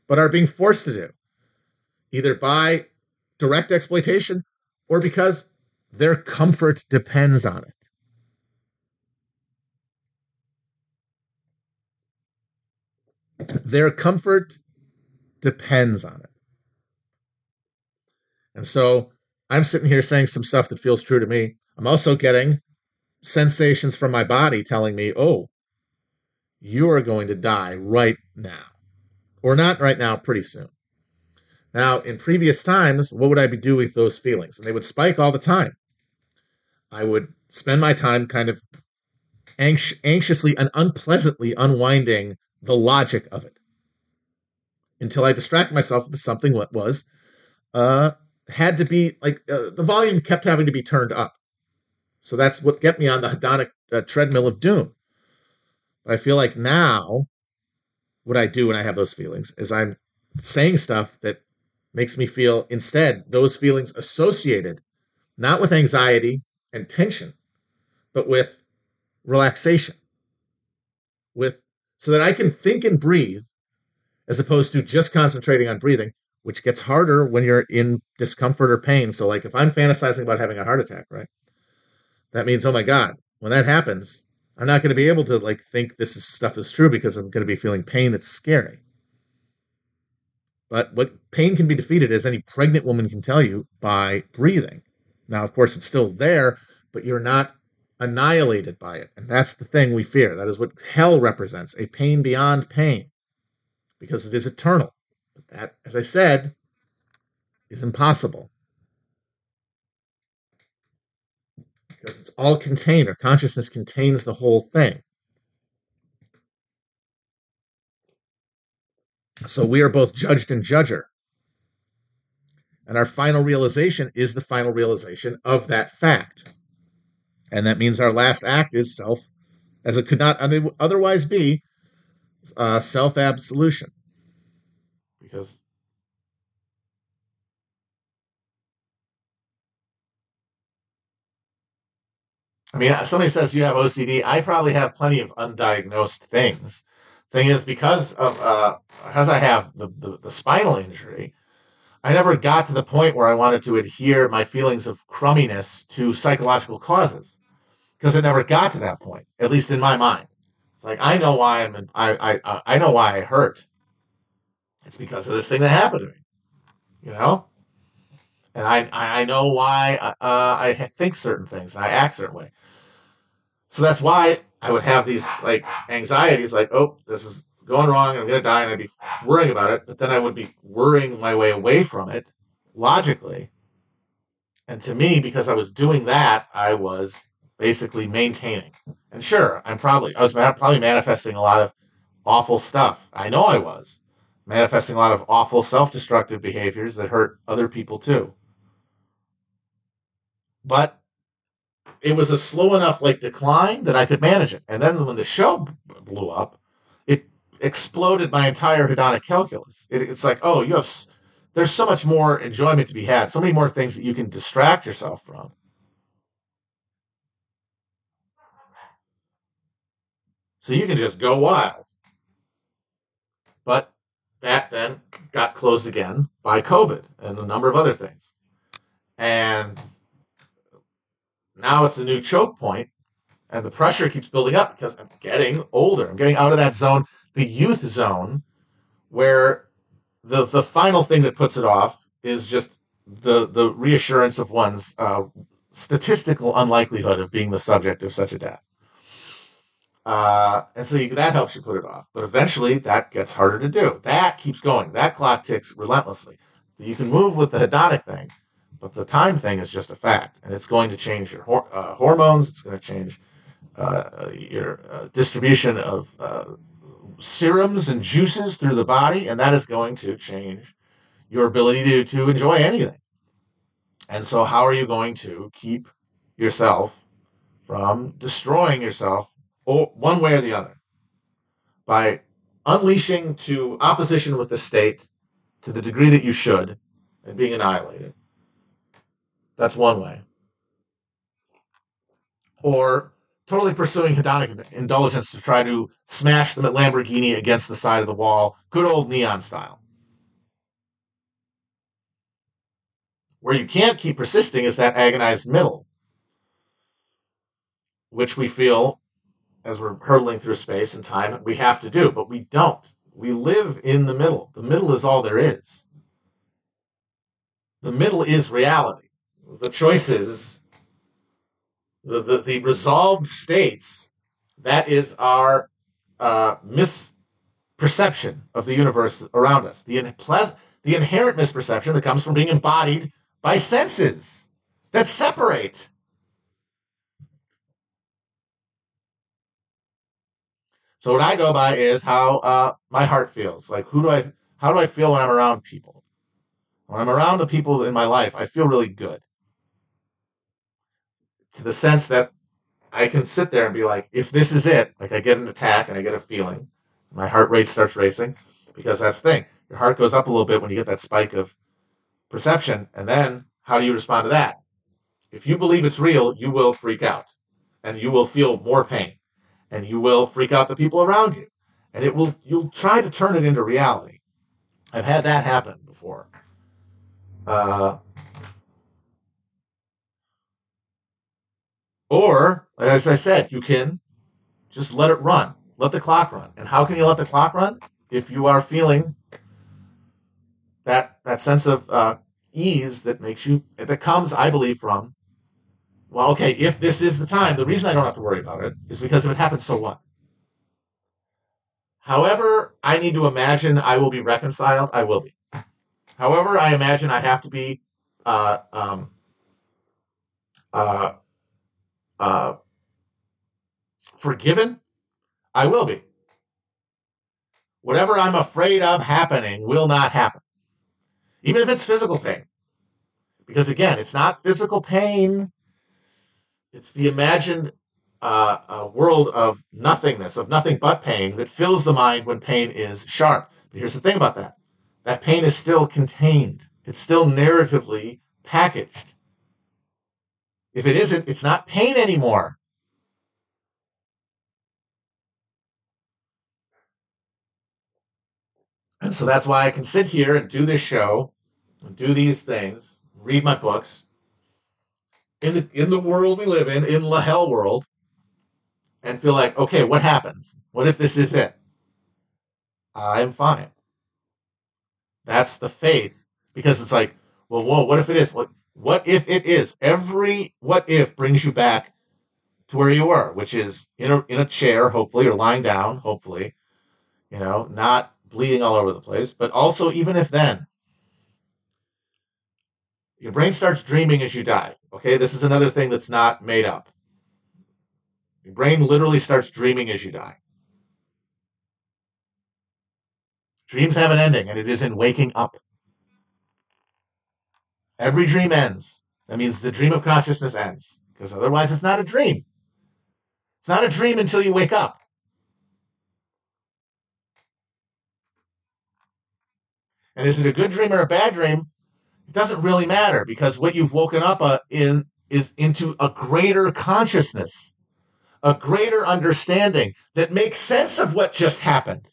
but are being forced to do, either by direct exploitation or because their comfort depends on it. Their comfort depends on it. And so I'm sitting here saying some stuff that feels true to me. I'm also getting sensations from my body telling me, oh, you are going to die right now. Or not right now, pretty soon. Now, in previous times, what would I be doing with those feelings? And they would spike all the time. I would spend my time kind of anx- anxiously and unpleasantly unwinding the logic of it until I distracted myself with something what was uh, had to be like uh, the volume kept having to be turned up. So that's what kept me on the hedonic uh, treadmill of doom. But I feel like now, what I do when I have those feelings is I'm saying stuff that makes me feel instead those feelings associated not with anxiety and tension, but with relaxation, with so that I can think and breathe as opposed to just concentrating on breathing, which gets harder when you're in discomfort or pain. So, like if I'm fantasizing about having a heart attack, right? That means, oh my God, when that happens, I'm not going to be able to like think this is, stuff is true because I'm going to be feeling pain that's scary. But what pain can be defeated, as any pregnant woman can tell you, by breathing. Now, of course, it's still there, but you're not annihilated by it. And that's the thing we fear. That is what hell represents a pain beyond pain, because it is eternal. But that, as I said, is impossible. Because it's all contained, our consciousness contains the whole thing. So we are both judged and judger. And our final realization is the final realization of that fact. And that means our last act is self, as it could not otherwise be, uh, self absolution. Because I mean, somebody says you have OCD. I probably have plenty of undiagnosed things. Thing is, because of uh, because I have the, the, the spinal injury, I never got to the point where I wanted to adhere my feelings of crumminess to psychological causes because it never got to that point, at least in my mind. It's like I know why I'm I I I know why I hurt. It's because of this thing that happened to me, you know. And I I know why uh, I think certain things and I act certain way. So that's why I would have these like anxieties, like oh this is going wrong, I'm gonna die, and I'd be worrying about it. But then I would be worrying my way away from it logically. And to me, because I was doing that, I was basically maintaining. And sure, I'm probably I was probably manifesting a lot of awful stuff. I know I was manifesting a lot of awful self-destructive behaviors that hurt other people too. But it was a slow enough like decline that I could manage it. And then when the show blew up, it exploded my entire hedonic calculus. It, it's like, oh, you have there's so much more enjoyment to be had, so many more things that you can distract yourself from. So you can just go wild. But that then got closed again by COVID and a number of other things. And now it's a new choke point, and the pressure keeps building up because I'm getting older. I'm getting out of that zone, the youth zone, where the the final thing that puts it off is just the the reassurance of one's uh, statistical unlikelihood of being the subject of such a death. Uh, and so you, that helps you put it off. But eventually that gets harder to do. That keeps going. That clock ticks relentlessly. You can move with the hedonic thing, but the time thing is just a fact. And it's going to change your hor- uh, hormones. It's going to change uh, your uh, distribution of uh, serums and juices through the body. And that is going to change your ability to, to enjoy anything. And so, how are you going to keep yourself from destroying yourself or one way or the other, by unleashing to opposition with the state to the degree that you should and being annihilated. That's one way. Or totally pursuing hedonic indulgence to try to smash the Lamborghini against the side of the wall, good old neon style. Where you can't keep persisting is that agonized middle, which we feel as we're hurtling through space and time, we have to do, but we don't. We live in the middle. The middle is all there is. The middle is reality. The choices, the, the, the resolved states, that is our uh, misperception of the universe around us. The, the inherent misperception that comes from being embodied by senses that separate So what I go by is how uh, my heart feels. Like who do I? How do I feel when I'm around people? When I'm around the people in my life, I feel really good. To the sense that I can sit there and be like, if this is it, like I get an attack and I get a feeling, my heart rate starts racing because that's the thing. Your heart goes up a little bit when you get that spike of perception, and then how do you respond to that? If you believe it's real, you will freak out and you will feel more pain and you will freak out the people around you. And it will you'll try to turn it into reality. I've had that happen before. Uh, or, as I said, you can just let it run. Let the clock run. And how can you let the clock run? If you are feeling that that sense of uh, ease that makes you that comes, I believe, from well, okay, if this is the time, the reason I don't have to worry about it is because if it happens, so what? However, I need to imagine I will be reconciled, I will be. However, I imagine I have to be uh, um, uh, uh, forgiven, I will be. Whatever I'm afraid of happening will not happen, even if it's physical pain. Because again, it's not physical pain, it's the imagined uh, a world of nothingness, of nothing but pain that fills the mind when pain is sharp. But here's the thing about that that pain is still contained, it's still narratively packaged. If it isn't, it's not pain anymore. And so that's why I can sit here and do this show and do these things, read my books in the in the world we live in, in the hell world, and feel like, okay, what happens? What if this is it? I'm fine. That's the faith. Because it's like, well, whoa, what if it is? What, what if it is? Every what if brings you back to where you were, which is in a, in a chair, hopefully, or lying down, hopefully, you know, not bleeding all over the place. But also, even if then, your brain starts dreaming as you die. Okay, this is another thing that's not made up. Your brain literally starts dreaming as you die. Dreams have an ending, and it is in waking up. Every dream ends. That means the dream of consciousness ends, because otherwise it's not a dream. It's not a dream until you wake up. And is it a good dream or a bad dream? It doesn't really matter because what you've woken up uh, in is into a greater consciousness a greater understanding that makes sense of what just happened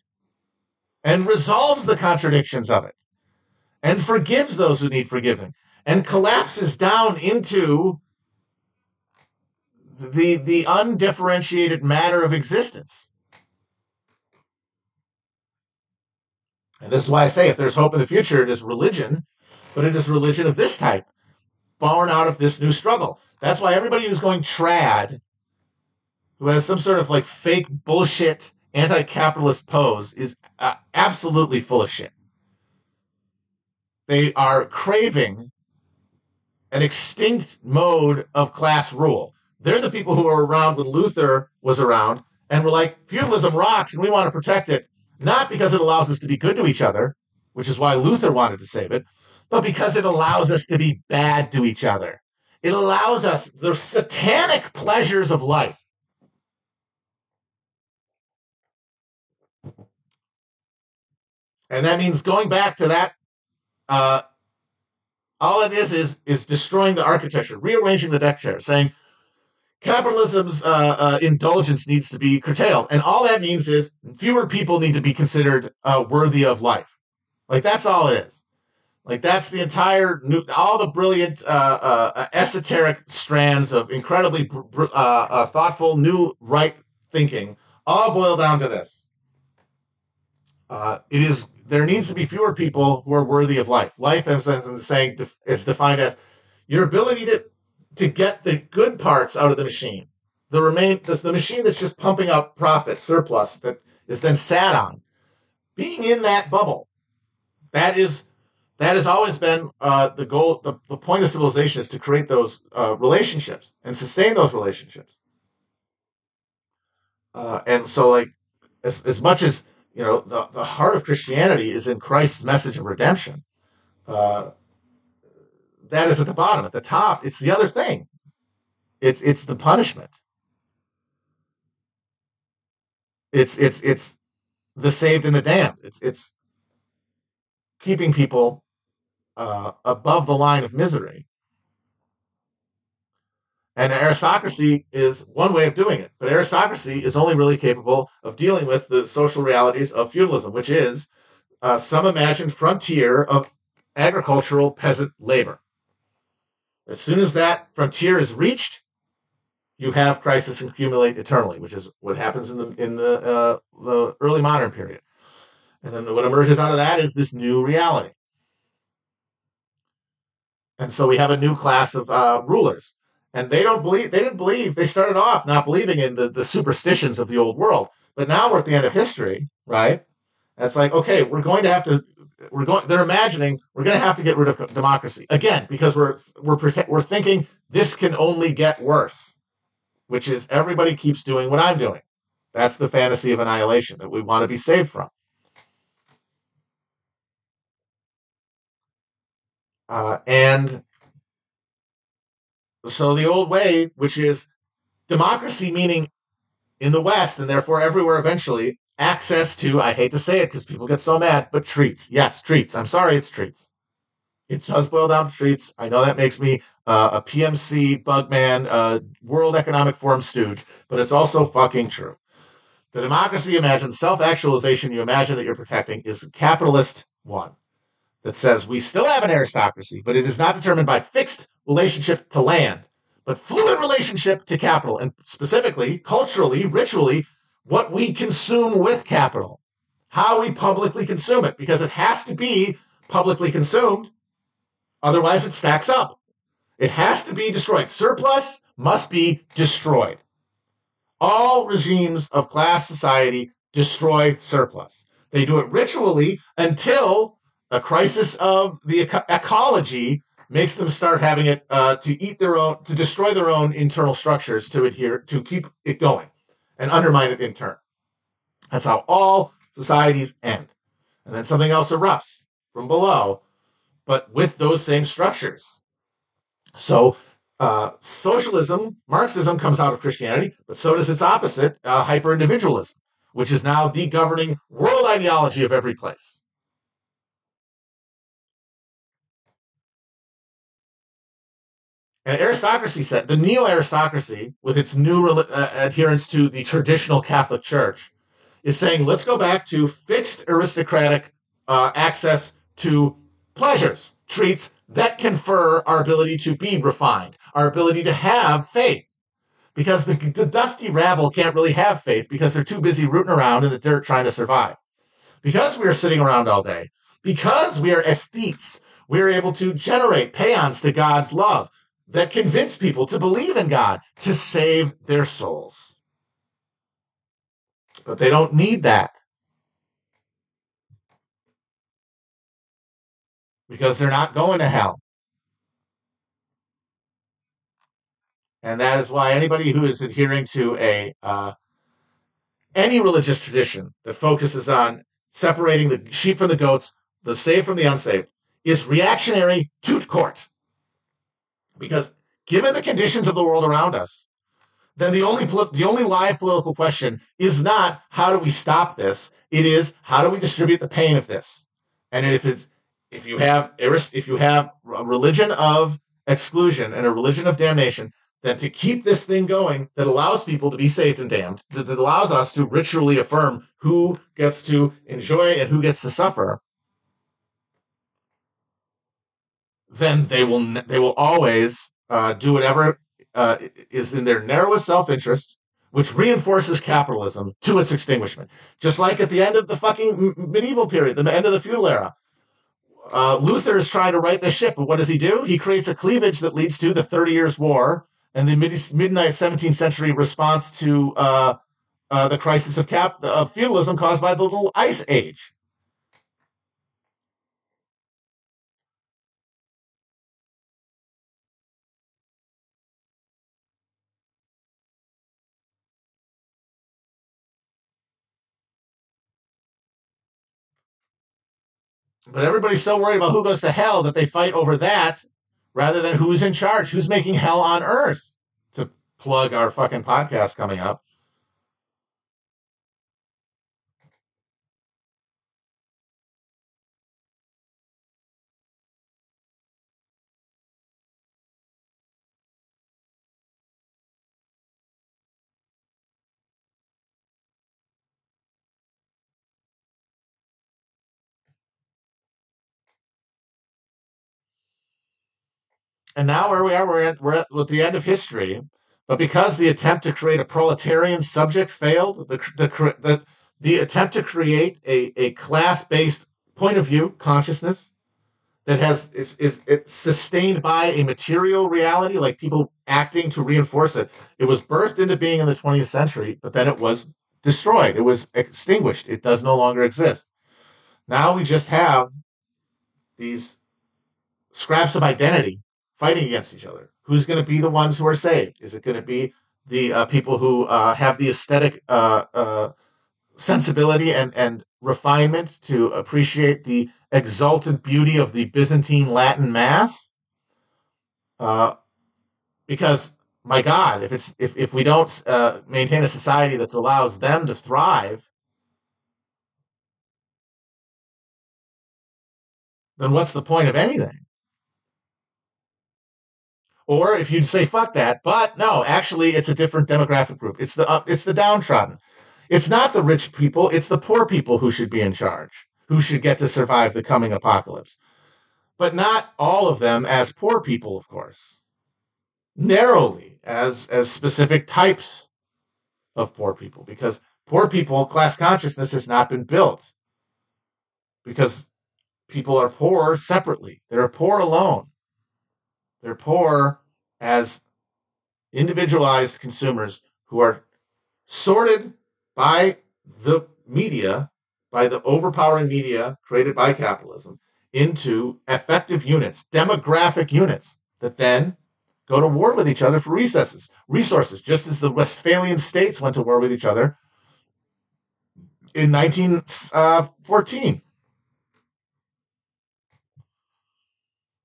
and resolves the contradictions of it and forgives those who need forgiving and collapses down into the, the undifferentiated matter of existence. And this is why I say if there's hope in the future, it is religion, but it is religion of this type, born out of this new struggle. That's why everybody who's going trad who has some sort of like fake bullshit anti-capitalist pose is uh, absolutely full of shit. They are craving an extinct mode of class rule. They're the people who were around when Luther was around and were like, feudalism rocks and we want to protect it, not because it allows us to be good to each other, which is why Luther wanted to save it, but because it allows us to be bad to each other. It allows us the satanic pleasures of life And that means going back to that, uh, all it is is is destroying the architecture, rearranging the deck chair, saying capitalism's uh, uh, indulgence needs to be curtailed, and all that means is fewer people need to be considered uh, worthy of life. Like that's all it is. Like that's the entire new, all the brilliant uh, uh, esoteric strands of incredibly br- thoughtful new right thinking all boil down to this. it is there needs to be fewer people who are worthy of life. Life, as I'm saying, is defined as your ability to to get the good parts out of the machine. The remain the, the machine that's just pumping up profit surplus that is then sat on. Being in that bubble, that is that has always been uh, the goal. The, the point of civilization is to create those uh, relationships and sustain those relationships. Uh, and so, like as as much as you know, the, the heart of Christianity is in Christ's message of redemption. Uh, that is at the bottom. At the top, it's the other thing. It's it's the punishment. It's it's it's the saved and the damned. It's it's keeping people uh, above the line of misery and aristocracy is one way of doing it. But aristocracy is only really capable of dealing with the social realities of feudalism, which is uh, some imagined frontier of agricultural peasant labor. As soon as that frontier is reached, you have crisis accumulate eternally, which is what happens in the in the uh, the early modern period. And then what emerges out of that is this new reality. And so we have a new class of uh, rulers, and they don't believe. They didn't believe. They started off not believing in the the superstitions of the old world, but now we're at the end of history, right? And it's like, okay, we're going to have to. We're going. They're imagining we're going to have to get rid of democracy again because we're we're we're thinking this can only get worse, which is everybody keeps doing what I'm doing. That's the fantasy of annihilation that we want to be saved from. Uh, and so the old way, which is democracy, meaning in the West and therefore everywhere eventually, access to, I hate to say it because people get so mad, but treats. Yes, treats. I'm sorry, it's treats. It does boil down to treats. I know that makes me uh, a PMC bugman, uh, World Economic Forum stooge, but it's also fucking true. The democracy imagined self actualization you imagine that you're protecting is capitalist one that says we still have an aristocracy, but it is not determined by fixed relationship to land, but fluid relationship to capital, and specifically, culturally, ritually, what we consume with capital, how we publicly consume it, because it has to be publicly consumed. Otherwise, it stacks up. It has to be destroyed. Surplus must be destroyed. All regimes of class society destroy surplus. They do it ritually until a crisis of the eco- ecology makes them start having it uh, to eat their own, to destroy their own internal structures to adhere, to keep it going and undermine it in turn. That's how all societies end. And then something else erupts from below, but with those same structures. So, uh, socialism, Marxism comes out of Christianity, but so does its opposite, uh, hyper individualism, which is now the governing world ideology of every place. And aristocracy said the neo aristocracy, with its new uh, adherence to the traditional Catholic Church, is saying let's go back to fixed aristocratic uh, access to pleasures, treats that confer our ability to be refined, our ability to have faith. Because the, the dusty rabble can't really have faith because they're too busy rooting around in the dirt trying to survive. Because we are sitting around all day, because we are aesthetes, we are able to generate paeans to God's love that convince people to believe in God to save their souls. But they don't need that. Because they're not going to hell. And that is why anybody who is adhering to a uh, any religious tradition that focuses on separating the sheep from the goats, the saved from the unsaved, is reactionary to court. Because given the conditions of the world around us, then the only the only live political question is not how do we stop this. It is how do we distribute the pain of this. And if it's if you have if you have a religion of exclusion and a religion of damnation, then to keep this thing going that allows people to be saved and damned, that allows us to ritually affirm who gets to enjoy and who gets to suffer, then they will they will always uh, do whatever uh, is in their narrowest self-interest, which reinforces capitalism to its extinguishment. Just like at the end of the fucking medieval period, the end of the feudal era. Uh, Luther is trying to right the ship, but what does he do? He creates a cleavage that leads to the Thirty Years' War and the mid- midnight 17th century response to uh, uh, the crisis of cap of feudalism caused by the little ice age. But everybody's so worried about who goes to hell that they fight over that rather than who's in charge, who's making hell on earth. To plug our fucking podcast coming up. And now where we are, we're at, we're at, the end of history. But because the attempt to create a proletarian subject failed, the the the, the attempt to create a, a class based point of view consciousness that has is, is sustained by a material reality, like people acting to reinforce it. It was birthed into being in the 20th century, but then it was destroyed. It was extinguished. It does no longer exist. Now we just have these scraps of identity fighting against each other. Who's going to be the ones who are saved? Is it going to be the uh, people who uh, have the aesthetic uh, uh, sensibility and, and refinement to appreciate the exalted beauty of the Byzantine Latin Mass? Uh, because my God, if it's if, if we don't uh, maintain a society that allows them to thrive, then what's the point of anything? Or if you'd say fuck that, but no, actually, it's a different demographic group. It's the it's the downtrodden. It's not the rich people. It's the poor people who should be in charge, who should get to survive the coming apocalypse. But not all of them as poor people, of course. Narrowly as as specific types of poor people, because poor people class consciousness has not been built because people are poor separately. They're poor alone. They're poor as individualized consumers who are sorted by the media, by the overpowering media created by capitalism, into effective units, demographic units that then go to war with each other for resources, resources, just as the Westphalian states went to war with each other in 1914.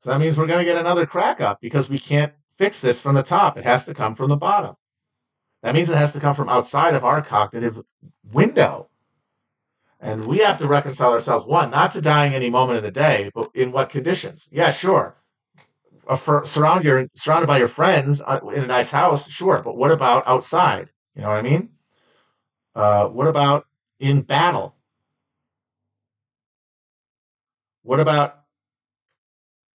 That means we're going to get another crack up because we can't fix this from the top. It has to come from the bottom. That means it has to come from outside of our cognitive window. And we have to reconcile ourselves, one, not to dying any moment of the day, but in what conditions? Yeah, sure. Surround your, surrounded by your friends uh, in a nice house, sure. But what about outside? You know what I mean? Uh, what about in battle? What about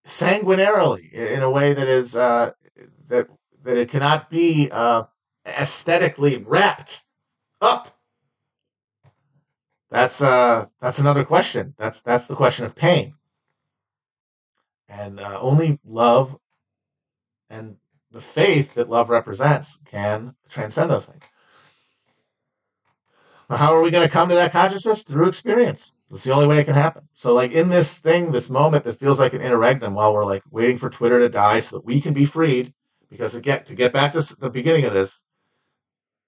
sanguinarily in a way that is uh, that that it cannot be uh, aesthetically wrapped up. That's uh that's another question. That's that's the question of pain, and uh, only love and the faith that love represents can transcend those things. how are we going to come to that consciousness? Through experience. That's the only way it can happen. So, like in this thing, this moment that feels like an interregnum, while we're like waiting for Twitter to die so that we can be freed, because get to get back to the beginning of this,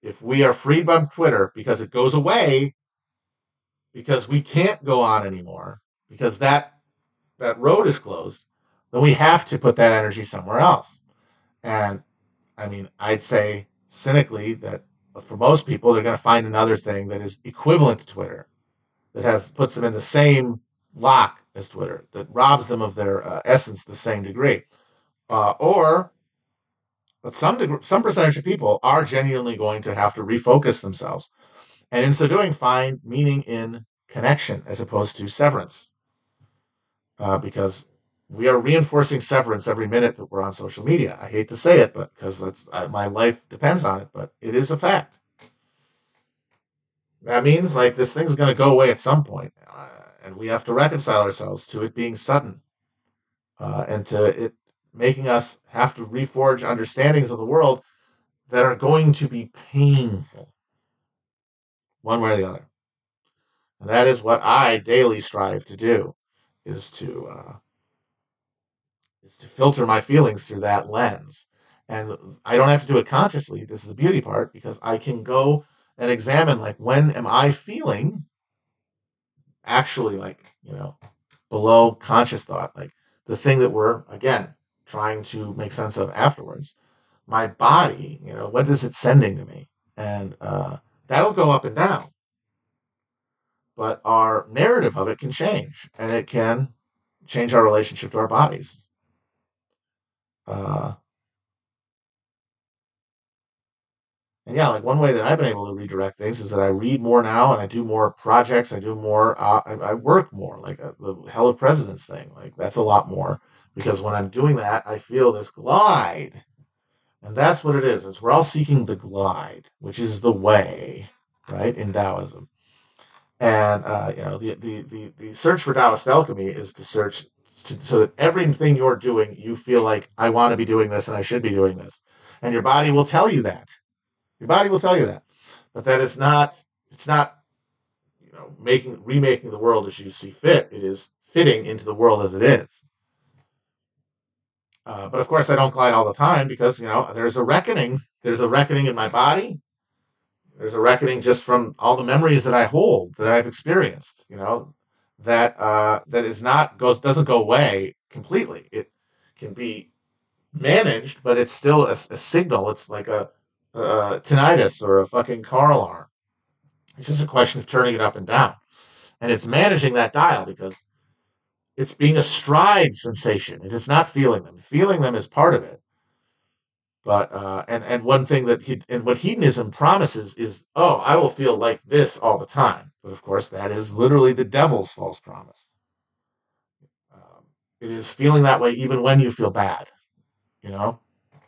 if we are freed from Twitter because it goes away, because we can't go on anymore, because that that road is closed, then we have to put that energy somewhere else. And I mean, I'd say cynically that for most people, they're going to find another thing that is equivalent to Twitter that has puts them in the same lock as Twitter, that robs them of their uh, essence the same degree. Uh, or, but some deg- some percentage of people are genuinely going to have to refocus themselves, and in so doing, find meaning in connection as opposed to severance, uh, because we are reinforcing severance every minute that we're on social media. I hate to say it, but because that's my life depends on it, but it is a fact. That means like this thing's going to go away at some point, uh, and we have to reconcile ourselves to it being sudden, uh, and to it making us have to reforge understandings of the world that are going to be painful, one way or the other. And that is what I daily strive to do, is to uh, is to filter my feelings through that lens. And I don't have to do it consciously. This is the beauty part because I can go and examine like when am I feeling actually like, you know, below conscious thought, like the thing that we're again trying to make sense of afterwards. My body, you know, what is it sending to me? And uh, that'll go up and down. But our narrative of it can change, and it can change our relationship to our bodies. Uh, And yeah, like one way that I've been able to redirect things is that I read more now and I do more projects. I do more, uh, I, I, work more, like uh, the Hell of Presidents thing. Like that's a lot more because when I'm doing that, I feel this glide. And that's what it is. Is we're all seeking the glide, which is the way, right, in Taoism. And uh, you know, the, the the the search for Taoist alchemy is to search to, so that everything you're doing, you feel like I want to be doing this and I should be doing this, and your body will tell you that. Your body will tell you that, but that is not. It's not. You know, making remaking the world as you see fit. It is fitting into the world as it is. Uh, but of course, I don't glide all the time because you know there's a reckoning. There's a reckoning in my body. There's a reckoning just from all the memories that I hold that I've experienced. You know that uh, that is not goes doesn't go away completely. It can be managed, but it's still a, a signal. It's like a, a tinnitus or a fucking car alarm. It's just a question of turning it up and down, and it's managing that dial because it's being a stride sensation. It is not feeling them. Feeling them is part of it. But uh, and and one thing that he and what hedonism promises is, oh, I will feel like this all the time. But of course, that is literally the devil's false promise. Um, it is feeling that way even when you feel bad. You know,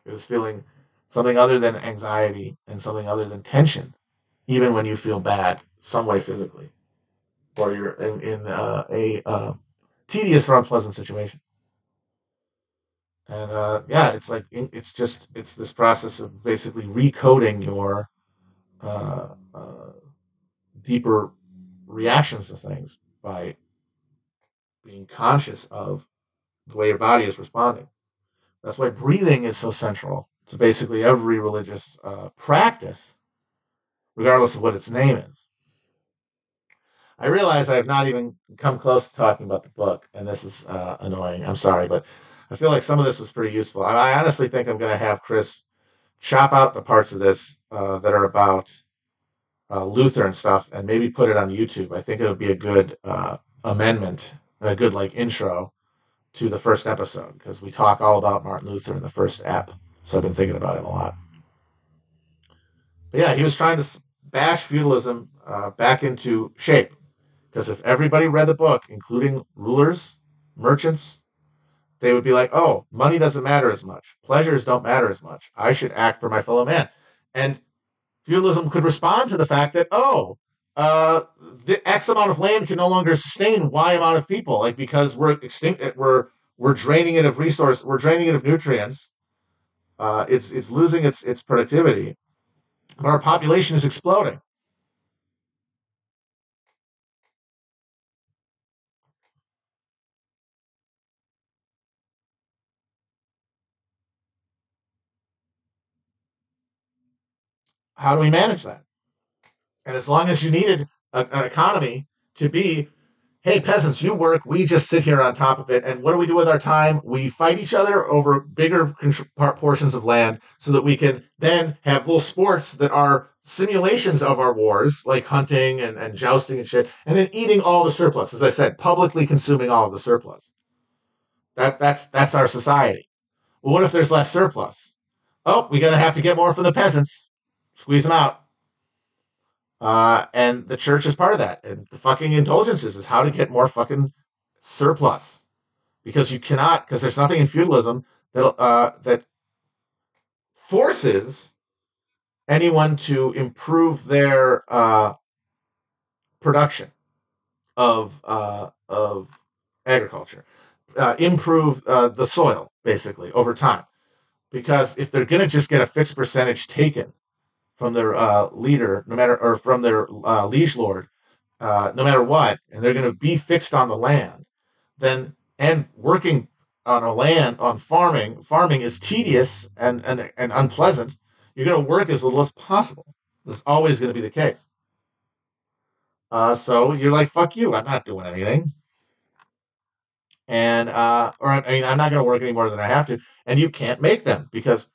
it is feeling something other than anxiety and something other than tension, even when you feel bad, some way physically, or you're in, in uh, a uh, tedious or unpleasant situation. And uh, yeah, it's like it's just it's this process of basically recoding your uh, uh, deeper reactions to things by being conscious of the way your body is responding. That's why breathing is so central to basically every religious uh, practice, regardless of what its name is. I realize I have not even come close to talking about the book, and this is uh, annoying. I'm sorry, but I feel like some of this was pretty useful. I, I honestly think I'm going to have Chris chop out the parts of this uh, that are about uh, Luther and stuff, and maybe put it on YouTube. I think it'll be a good uh, amendment, a good like intro to the first episode because we talk all about Martin Luther in the first ep. So I've been thinking about him a lot. But yeah, he was trying to bash feudalism uh, back into shape because if everybody read the book, including rulers, merchants, they would be like, oh, money doesn't matter as much. Pleasures don't matter as much. I should act for my fellow man. And feudalism could respond to the fact that, oh, uh, the X amount of land can no longer sustain Y amount of people, like because we're extinct, we're we're draining it of resource, we're draining it of nutrients. Uh, it's it's losing its its productivity, but our population is exploding. how do we manage that? And as long as you needed a, an economy to be, hey, peasants, you work, we just sit here on top of it. And what do we do with our time? We fight each other over bigger portions of land so that we can then have little sports that are simulations of our wars, like hunting and, and jousting and shit, and then eating all the surplus. As I said, publicly consuming all of the surplus. That, that's, that's our society. Well, what if there's less surplus? Oh, we're going to have to get more from the peasants squeeze them out. Uh, and the church is part of that. And the fucking indulgences is how to get more fucking surplus. Because you cannot, because there's nothing in feudalism that, uh, that forces anyone to improve their uh, production of, uh, of agriculture, uh, improve uh, the soil, basically, over time. Because if they're going to just get a fixed percentage taken from their uh, leader, no matter, or from their uh, liege lord, uh, no matter what, and they're going to be fixed on the land, then and working on a land on farming, farming is tedious and and, and unpleasant. You're going to work as little as possible. This always going to be the case. Uh, so you're like, fuck you, I'm not doing anything. And, uh, or I mean, I'm not going to work any more than I have to. And you can't make them because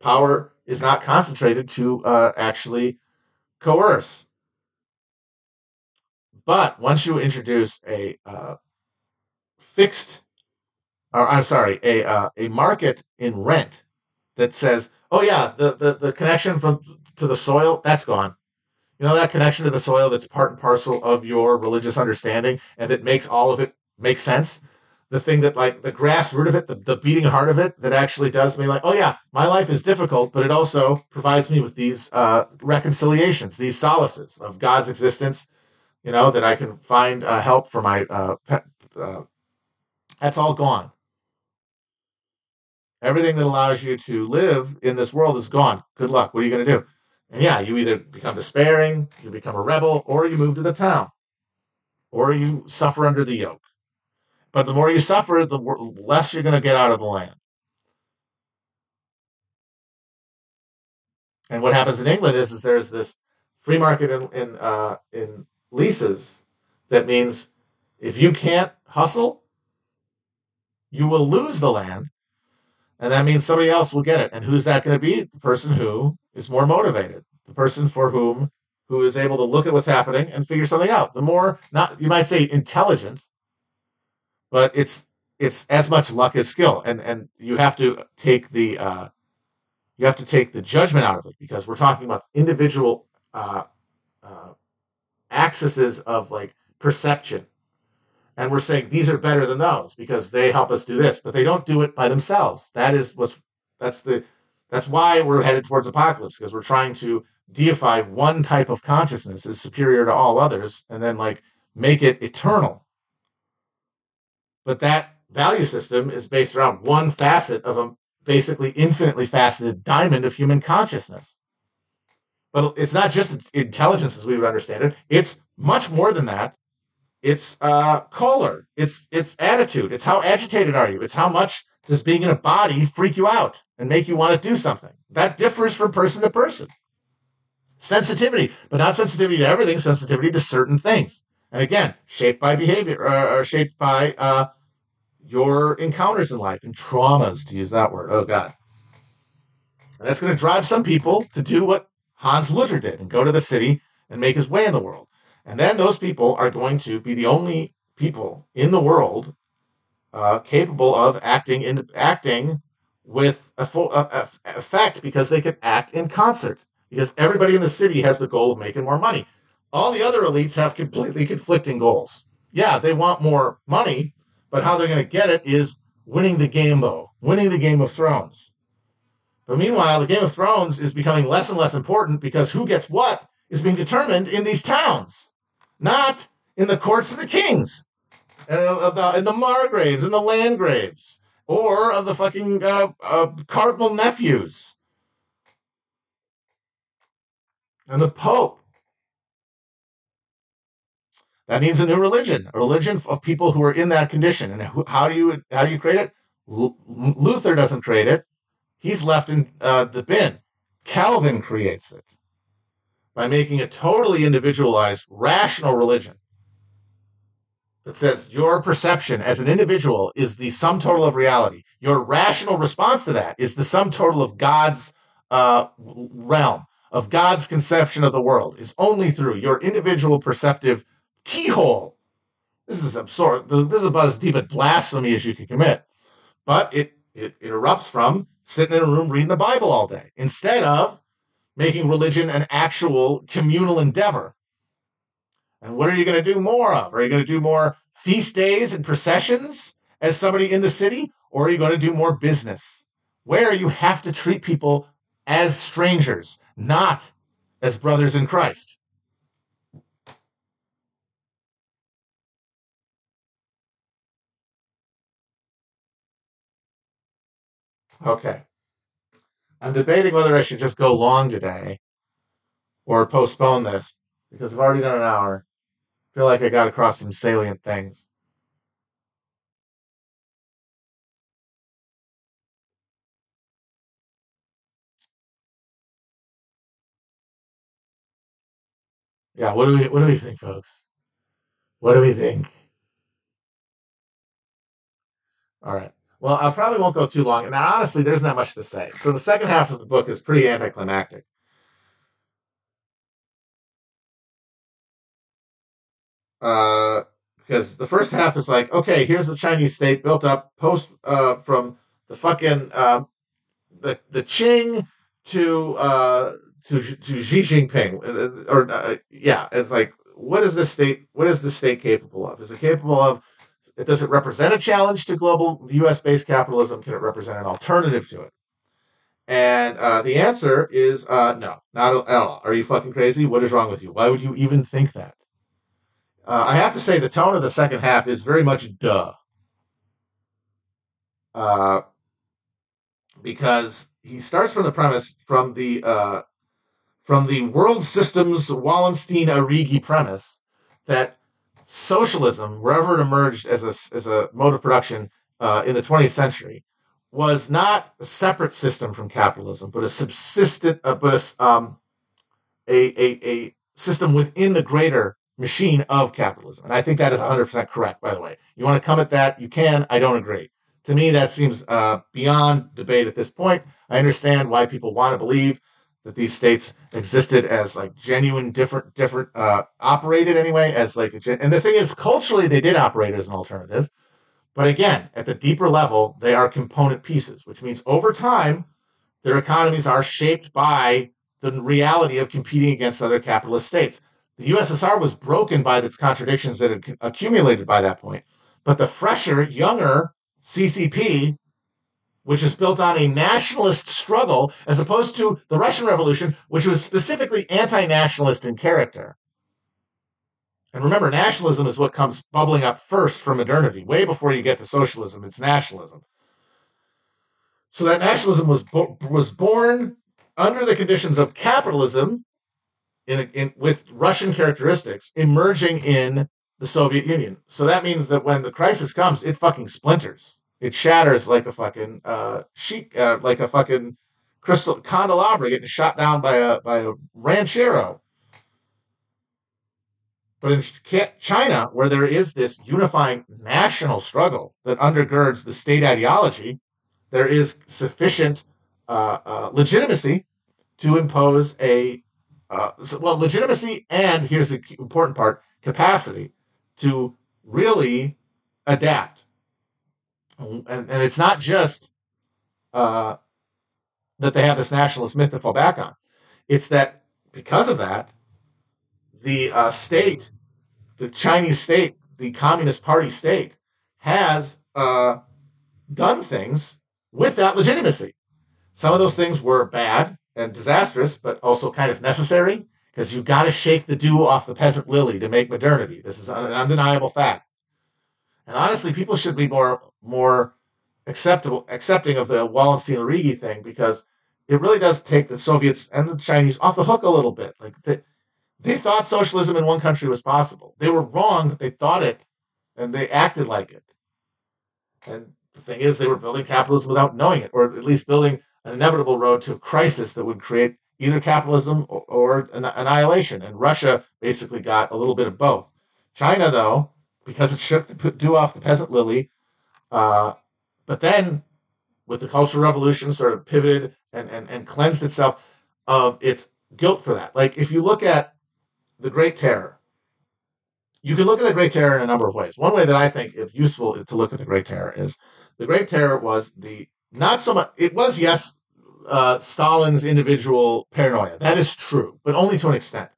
power is not concentrated to uh, actually coerce. But once you introduce a uh, fixed, or I'm sorry, a uh, a market in rent that says, oh yeah, the, the, the connection from to the soil that's gone. You know that connection to the soil that's part and parcel of your religious understanding, and that makes all of it make sense. The thing that like the grass root of it, the, the beating heart of it, that actually does me like, oh yeah, my life is difficult, but it also provides me with these uh, reconciliations, these solaces of God's existence. You know that I can find uh, help for my uh, pet. Uh, that's all gone. Everything that allows you to live in this world is gone. Good luck. What are you going to do? And yeah, you either become despairing, you become a rebel, or you move to the town, or you suffer under the yoke. But the more you suffer, the less you're going to get out of the land. And what happens in England is, is there's this free market in in, uh, in leases that means if you can't hustle, you will lose the land, and that means somebody else will get it. And who's that going to be? The person who is more motivated, the person for whom who is able to look at what's happening and figure something out. The more not you might say intelligent, but it's it's as much luck as skill, and and you have to take the uh, you have to take the judgment out of it because we're talking about individual uh, uh, axes of like perception, and we're saying these are better than those because they help us do this, but they don't do it by themselves. That is what's that's the that's why we're headed towards apocalypse because we're trying to deify one type of consciousness as superior to all others, and then like make it eternal but that value system is based around one facet of a basically infinitely faceted diamond of human consciousness. But it's not just intelligence as we would understand it. It's much more than that. It's uh, color. It's it's attitude. It's how agitated are you. It's how much does being in a body freak you out and make you want to do something. That differs from person to person. Sensitivity, but not sensitivity to everything. Sensitivity to certain things. And again, shaped by behavior uh, or shaped by uh, your encounters in life and traumas, to use that word. Oh, God. And that's going to drive some people to do what Hans Luther did and go to the city and make his way in the world. And then those people are going to be the only people in the world uh, capable of acting in acting with a full effect because they can act in concert. Because everybody in the city has the goal of making more money. All the other elites have completely conflicting goals. Yeah, they want more money, but how they're going to get it is winning the game, though, winning the Game of Thrones. But meanwhile, the Game of Thrones is becoming less and less important because who gets what is being determined in these towns, not in the courts of the kings, and of the, in the margraves and the landgraves, or of the fucking uh, uh, cardinal nephews and the pope that needs a new religion, a religion of people who are in that condition. And how do you how do you create it? Luther doesn't create it; he's left in uh, the bin. Calvin creates it by making a totally individualized, rational religion that says your perception as an individual is the sum total of reality. Your rational response to that is the sum total of God's uh, realm, of God's conception of the world, is only through your individual perceptive keyhole. This is absurd. This is about as deep a blasphemy as you can commit. But it, it, it erupts from sitting in a room reading the Bible all day instead of making religion an actual communal endeavor. And what are you going to do more of? Are you going to do more feast days and processions as somebody in the city? Or are you going to do more business where you have to treat people as strangers, not as brothers in Christ? Okay. I'm debating whether I should just go long today or postpone this because I've already done an hour. I feel like I got across some salient things. Yeah, what do we what do we think, folks? What do we think? All right. Well, I probably won't go too long. And honestly, there's not much to say. So the second half of the book is pretty anticlimactic. Uh, because the first half is like, okay, here's the Chinese state built up post uh, from the fucking uh, the the Qing to uh, to to Xi Jinping, uh, or uh, yeah, it's like, what is this state? What is this state capable of? Is it capable of Does it represent a challenge to global US based capitalism? Can it represent an alternative to it? And uh, the answer is uh, no, not at all. Are you fucking crazy? What is wrong with you? Why would you even think that? Uh, I have to say, the tone of the second half is very much duh. Uh, because he starts from the premise from the uh, from the world systems Wallerstein Arrighi premise that socialism, wherever it emerged as a as a mode of production uh, in the 20th century, was not a separate system from capitalism, but a subsistent, uh, but a, um, a, a a system within the greater machine of capitalism. And I think that is 100% correct. By the way, you want to come at that, you can. I don't agree to me, that seems uh, beyond debate at this point. I understand why people want to believe that these states existed as like genuine, different, different, uh, operated anyway as like, a gen- and the thing is, culturally, they did operate as an alternative. But again, at the deeper level, they are component pieces, which means over time, their economies are shaped by the reality of competing against other capitalist states. The USSR was broken by its contradictions that had accumulated by that point. But the fresher, younger CCP, which is built on a nationalist struggle, as opposed to the Russian Revolution, which was specifically anti nationalist in character. And remember, nationalism is what comes bubbling up first from modernity, way before you get to socialism. It's nationalism. So that nationalism was bo- was born under the conditions of capitalism, in, in, with Russian characteristics, emerging in the Soviet Union. So that means that when the crisis comes, it fucking splinters. It shatters like a fucking uh, sheet, uh, like a fucking crystal candelabra getting shot down by a by a ranchero. But in China, where there is this unifying national struggle that undergirds the state ideology, there is sufficient uh, uh, legitimacy to impose a uh, well legitimacy and here's the important part capacity to really adapt. And, and it's not just uh, that they have this nationalist myth to fall back on. It's that because of that, the uh, state, the Chinese state, the Communist Party state, has uh, done things with that legitimacy. Some of those things were bad and disastrous, but also kind of necessary because you've got to shake the dew off the peasant lily to make modernity. This is an undeniable fact. And honestly, people should be more more acceptable accepting of the Wallerstein Arrighi thing because it really does take the Soviets and the Chinese off the hook a little bit. Like they, they thought socialism in one country was possible. They were wrong, they thought it, and they acted like it. And the thing is, they were building capitalism without knowing it, or at least building an inevitable road to a crisis that would create either capitalism or, or annihilation. And Russia basically got a little bit of both. China, though, because it shook the dew off the peasant lily, uh, but then with the Cultural Revolution sort of pivoted and, and, and cleansed itself of its guilt for that. Like if you look at the Great Terror, you can look at the Great Terror in a number of ways. One way that I think is useful to look at the Great Terror is the Great Terror was the not so much. It was yes uh, Stalin's individual paranoia. That is true, but only to an extent.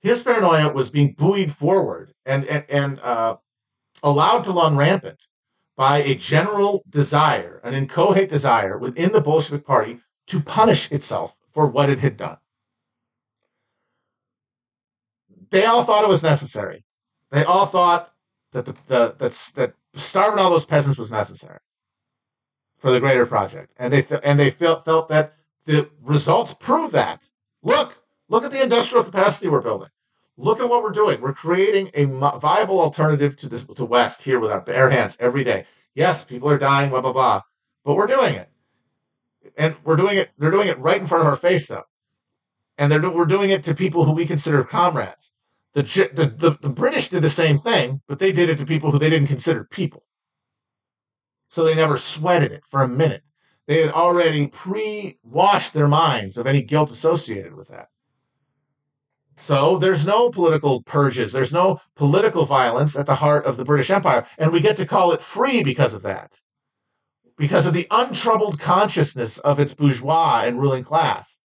His paranoia was being buoyed forward and and, and uh, allowed to run rampant by a general desire, an inchoate desire within the Bolshevik Party to punish itself for what it had done. They all thought it was necessary. They all thought that the, the that, that starving all those peasants was necessary for the greater project, and they th- and they felt felt that the results prove that. Look, look at the industrial capacity we're building. Look at what we're doing. We're creating a viable alternative to the to West here with our bare hands every day. Yes, people are dying, blah blah blah, but we're doing it, and we're doing it. They're doing it right in front of our face, though, and they're we're doing it to people who we consider comrades. The, the, the, the British did the same thing, but they did it to people who they didn't consider people so they never sweated it for a minute. They had already pre washed their minds of any guilt associated with that. So there's no political purges, there's no political violence at the heart of the British Empire, and we get to call it free because of that. Because of the untroubled consciousness of its bourgeois and ruling class.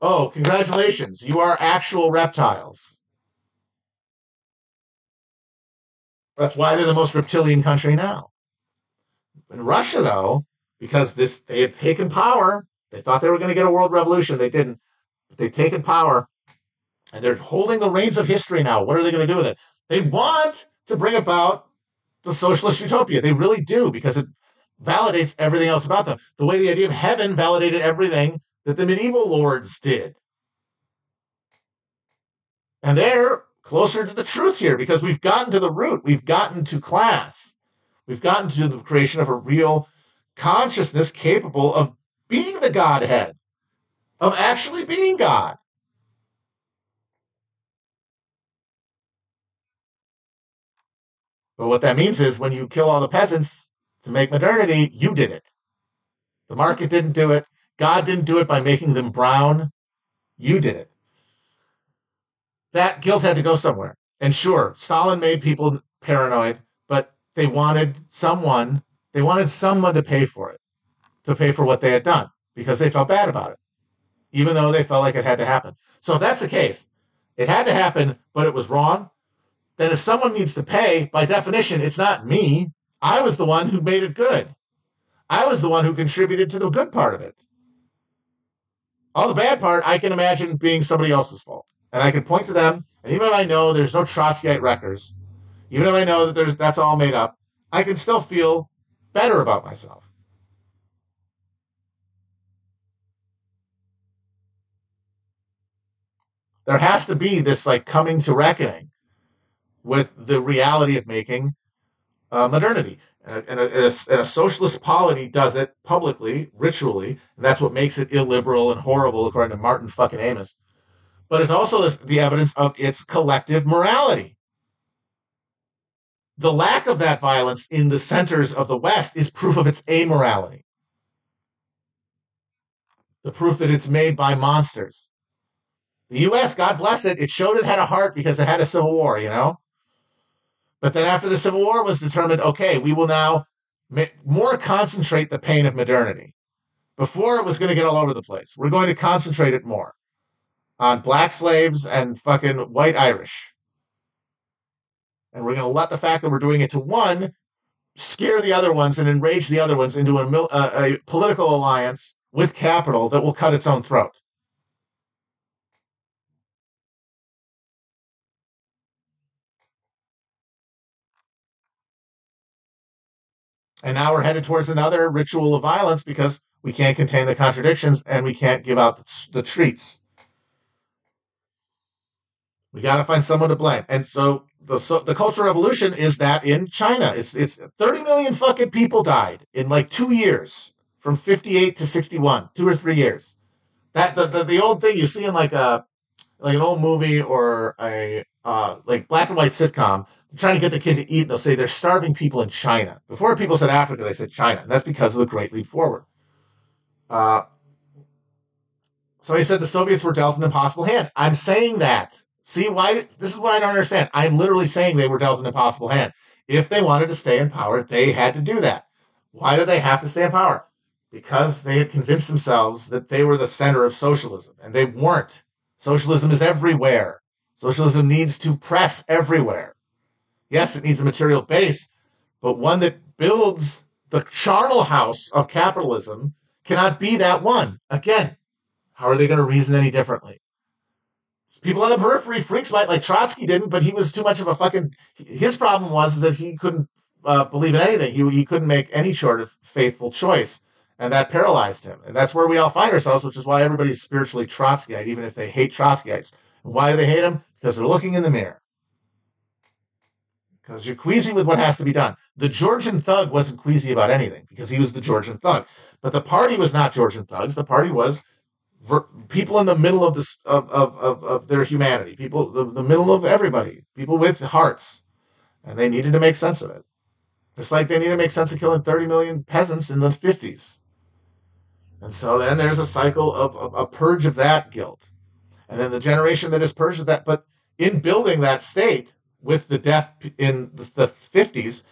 Oh, congratulations, you are actual reptiles. That's why they're the most reptilian country now. In Russia, though, because this they had taken power, they thought they were going to get a world revolution. They didn't. But they've taken power, and they're holding the reins of history now. What are they going to do with it? They want to bring about the socialist utopia. They really do because it validates everything else about them. The way the idea of heaven validated everything that the medieval lords did. And they're closer to the truth here because we've gotten to the root. We've gotten to class. We've gotten to the creation of a real consciousness capable of being the Godhead, of actually being God. But what that means is when you kill all the peasants to make modernity, you did it. The market didn't do it. God didn't do it by making them brown. You did it. That guilt had to go somewhere. And sure, Stalin made people paranoid, but they wanted someone, they wanted someone to pay for it, to pay for what they had done because they felt bad about it, even though they felt like it had to happen. So if that's the case, it had to happen, but it was wrong, then if someone needs to pay, by definition, it's not me. I was the one who made it good. I was the one who contributed to the good part of it. All the bad part, I can imagine being somebody else's fault. And I can point to them, and even if I know there's no Trotskyite wreckers, even if I know that there's that's all made up, I can still feel better about myself. There has to be this like coming to reckoning with the reality of making uh, modernity. And and, a, and a, socialist polity does it publicly, ritually, and that's what makes it illiberal and horrible, according to Martin fucking Amos. But it's also the evidence of its collective morality. The lack of that violence in the centers of the West is proof of its amorality. The proof that it's made by monsters. The U.S., God bless it, it showed it had a heart because it had a civil war, you know? But then after the Civil War was determined, okay, we will now more concentrate the pain of modernity. Before it was going to get all over the place. We're going to concentrate it more on black slaves and fucking white Irish. And we're going to let the fact that we're doing it to one scare the other ones and enrage the other ones into a, a, uh, a political alliance with capital that will cut its own throat. And now we're headed towards another ritual of violence because we can't contain the contradictions and we can't give out the, the treats. We got to find someone to blame. And so the so the cultural revolution is that in China, it's it's 30 million fucking people died in like two years, from 58 to 61, two or three years. That the the, the old thing you see in like a like an old movie or a uh, like black and white sitcom trying to get the kid to eat, they'll say they're starving people in China. Before people said Africa, they said China. And that's because of the Great Leap Forward. Uh, so he said the Soviets were dealt an impossible hand. I'm saying that. See why? This is what I don't understand. I'm literally saying they were dealt an impossible hand. If they wanted to stay in power, they had to do that. Why did they have to stay in power? Because they had convinced themselves that they were the center of socialism, and they weren't. Socialism is everywhere. Socialism needs to press everywhere. Yes, it needs a material base, but one that builds the charnel house of capitalism cannot be that one. Again, how are they going to reason any differently? People on the periphery, freaks might like Trotsky didn't, but he was too much of a fucking. His problem was is that he couldn't uh, believe in anything. He he couldn't make any sort of faithful choice, and that paralyzed him. And that's where we all find ourselves, which is why everybody's spiritually Trotskyite, even if they hate Trotskyites. And why do they hate him? Because they're looking in the mirror because you're queasy with what has to be done. The Georgian thug wasn't queasy about anything because he was the Georgian thug. But the party was not Georgian thugs. The party was ver- people in the middle of this of, of, of, of their humanity, people the, the middle of everybody, people with hearts, and they needed to make sense of it. Just like they need to make sense of killing 30 million peasants in the 50s. And so then there's a cycle of, of a purge of that guilt. And then the generation that is purged of that. But in building that state, with the death in the 50s,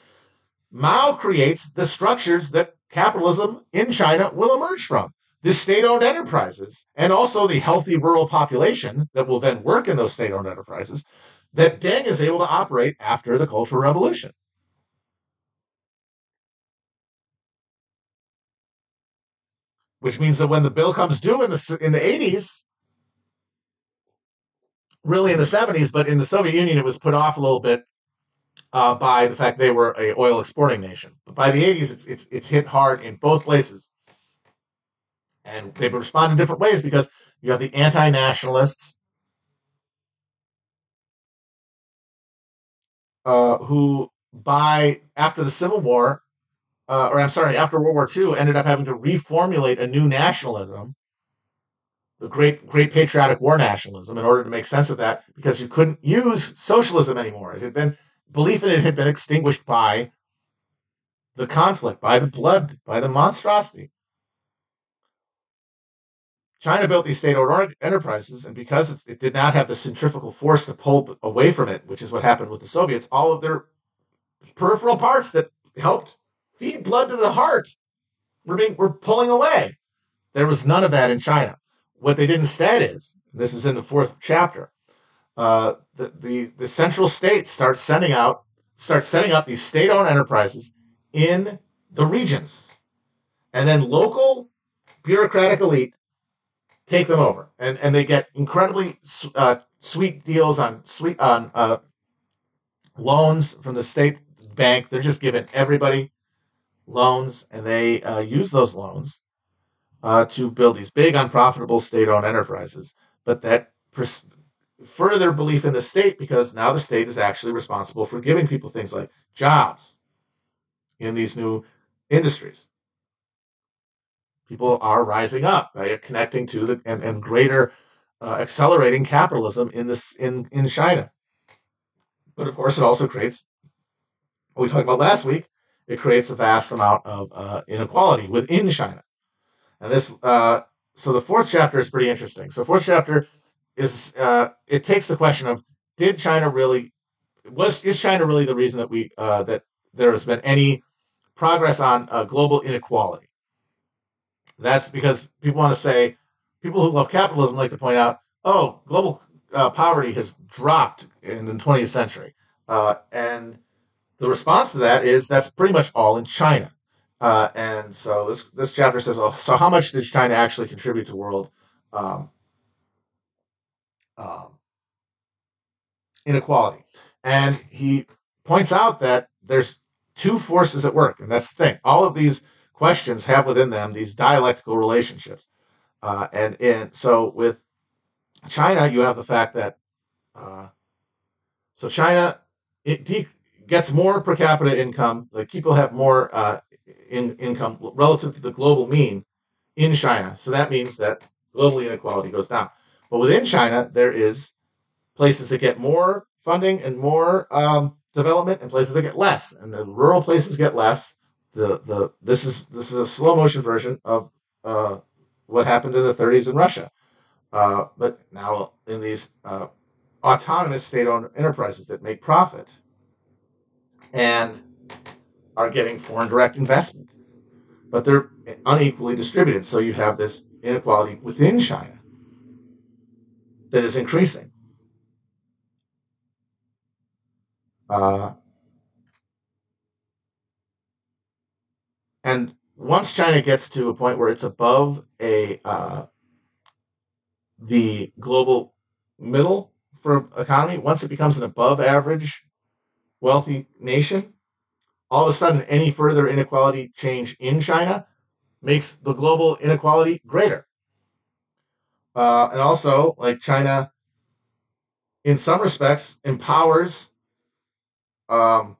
Mao creates the structures that capitalism in China will emerge from. The state owned enterprises and also the healthy rural population that will then work in those state owned enterprises. that Deng is able to operate after the Cultural Revolution. Which means that when the bill comes due in the in the 80s, really in the 70s, but in the Soviet Union it was put off a little bit uh, by the fact they were a oil exporting nation. But by the 80s, it's it's it's hit hard in both places, and they respond in different ways because you have the anti-nationalists uh, who, by after the Civil War, uh, or I'm sorry, after World War II, ended up having to reformulate a new nationalism, the great Great Patriotic War nationalism, in order to make sense of that, because you couldn't use socialism anymore. It had been belief in it had been extinguished by the conflict, by the blood, by the monstrosity. China built these state-owned enterprises, and because it did not have the centrifugal force to pull away from it, which is what happened with the Soviets, all of their peripheral parts that helped feed blood to the heart were being were pulling away. There was none of that in China. What they did instead is, this is in the fourth chapter, uh, the, the the central state starts sending out starts setting up these state-owned enterprises in the regions, and then local bureaucratic elite take them over, and and they get incredibly uh, sweet deals on sweet on uh, loans from the state bank. They're just giving everybody loans, and they uh, use those loans uh, to build these big, unprofitable state-owned enterprises. But that pers- further belief in the state because now the state is actually responsible for giving people things like jobs in these new industries people are rising up by connecting to the and, and greater uh, accelerating capitalism in this in in China. But of course, it also creates what we talked about last week. It creates a vast amount of uh, inequality within China, and this. Uh, so the fourth chapter is pretty interesting. So fourth chapter is uh, it takes the question of did China really was is China really the reason that we uh, that there has been any progress on uh, global inequality? That's because people want to say, people who love capitalism like to point out, oh, global uh, poverty has dropped in the 20th century. Uh, and the response to that is that's pretty much all in China. Uh, and so this this chapter says, oh, so how much did China actually contribute to world um, um, inequality? And he points out that there's two forces at work, and that's the thing. All of these questions have within them these dialectical relationships. Uh, and, and so with China, you have the fact that uh, so China it de- gets more per capita income, like people have more uh, in income relative to the global mean in China. So that means that global inequality goes down. But within China, there is places that get more funding and more um, development, and places that get less. And the rural places get less, the the this is this is a slow motion version of uh, what happened in the 30s in Russia. Uh, but now in these uh, autonomous state-owned enterprises that make profit and are getting foreign direct investment, but they're unequally distributed. So you have this inequality within China that is increasing. Uh, And once China gets to a point where it's above a uh, the global middle for economy, once it becomes an above average wealthy nation, all of a sudden any further inequality change in China makes the global inequality greater. Uh, and also, like China, in some respects, empowers um,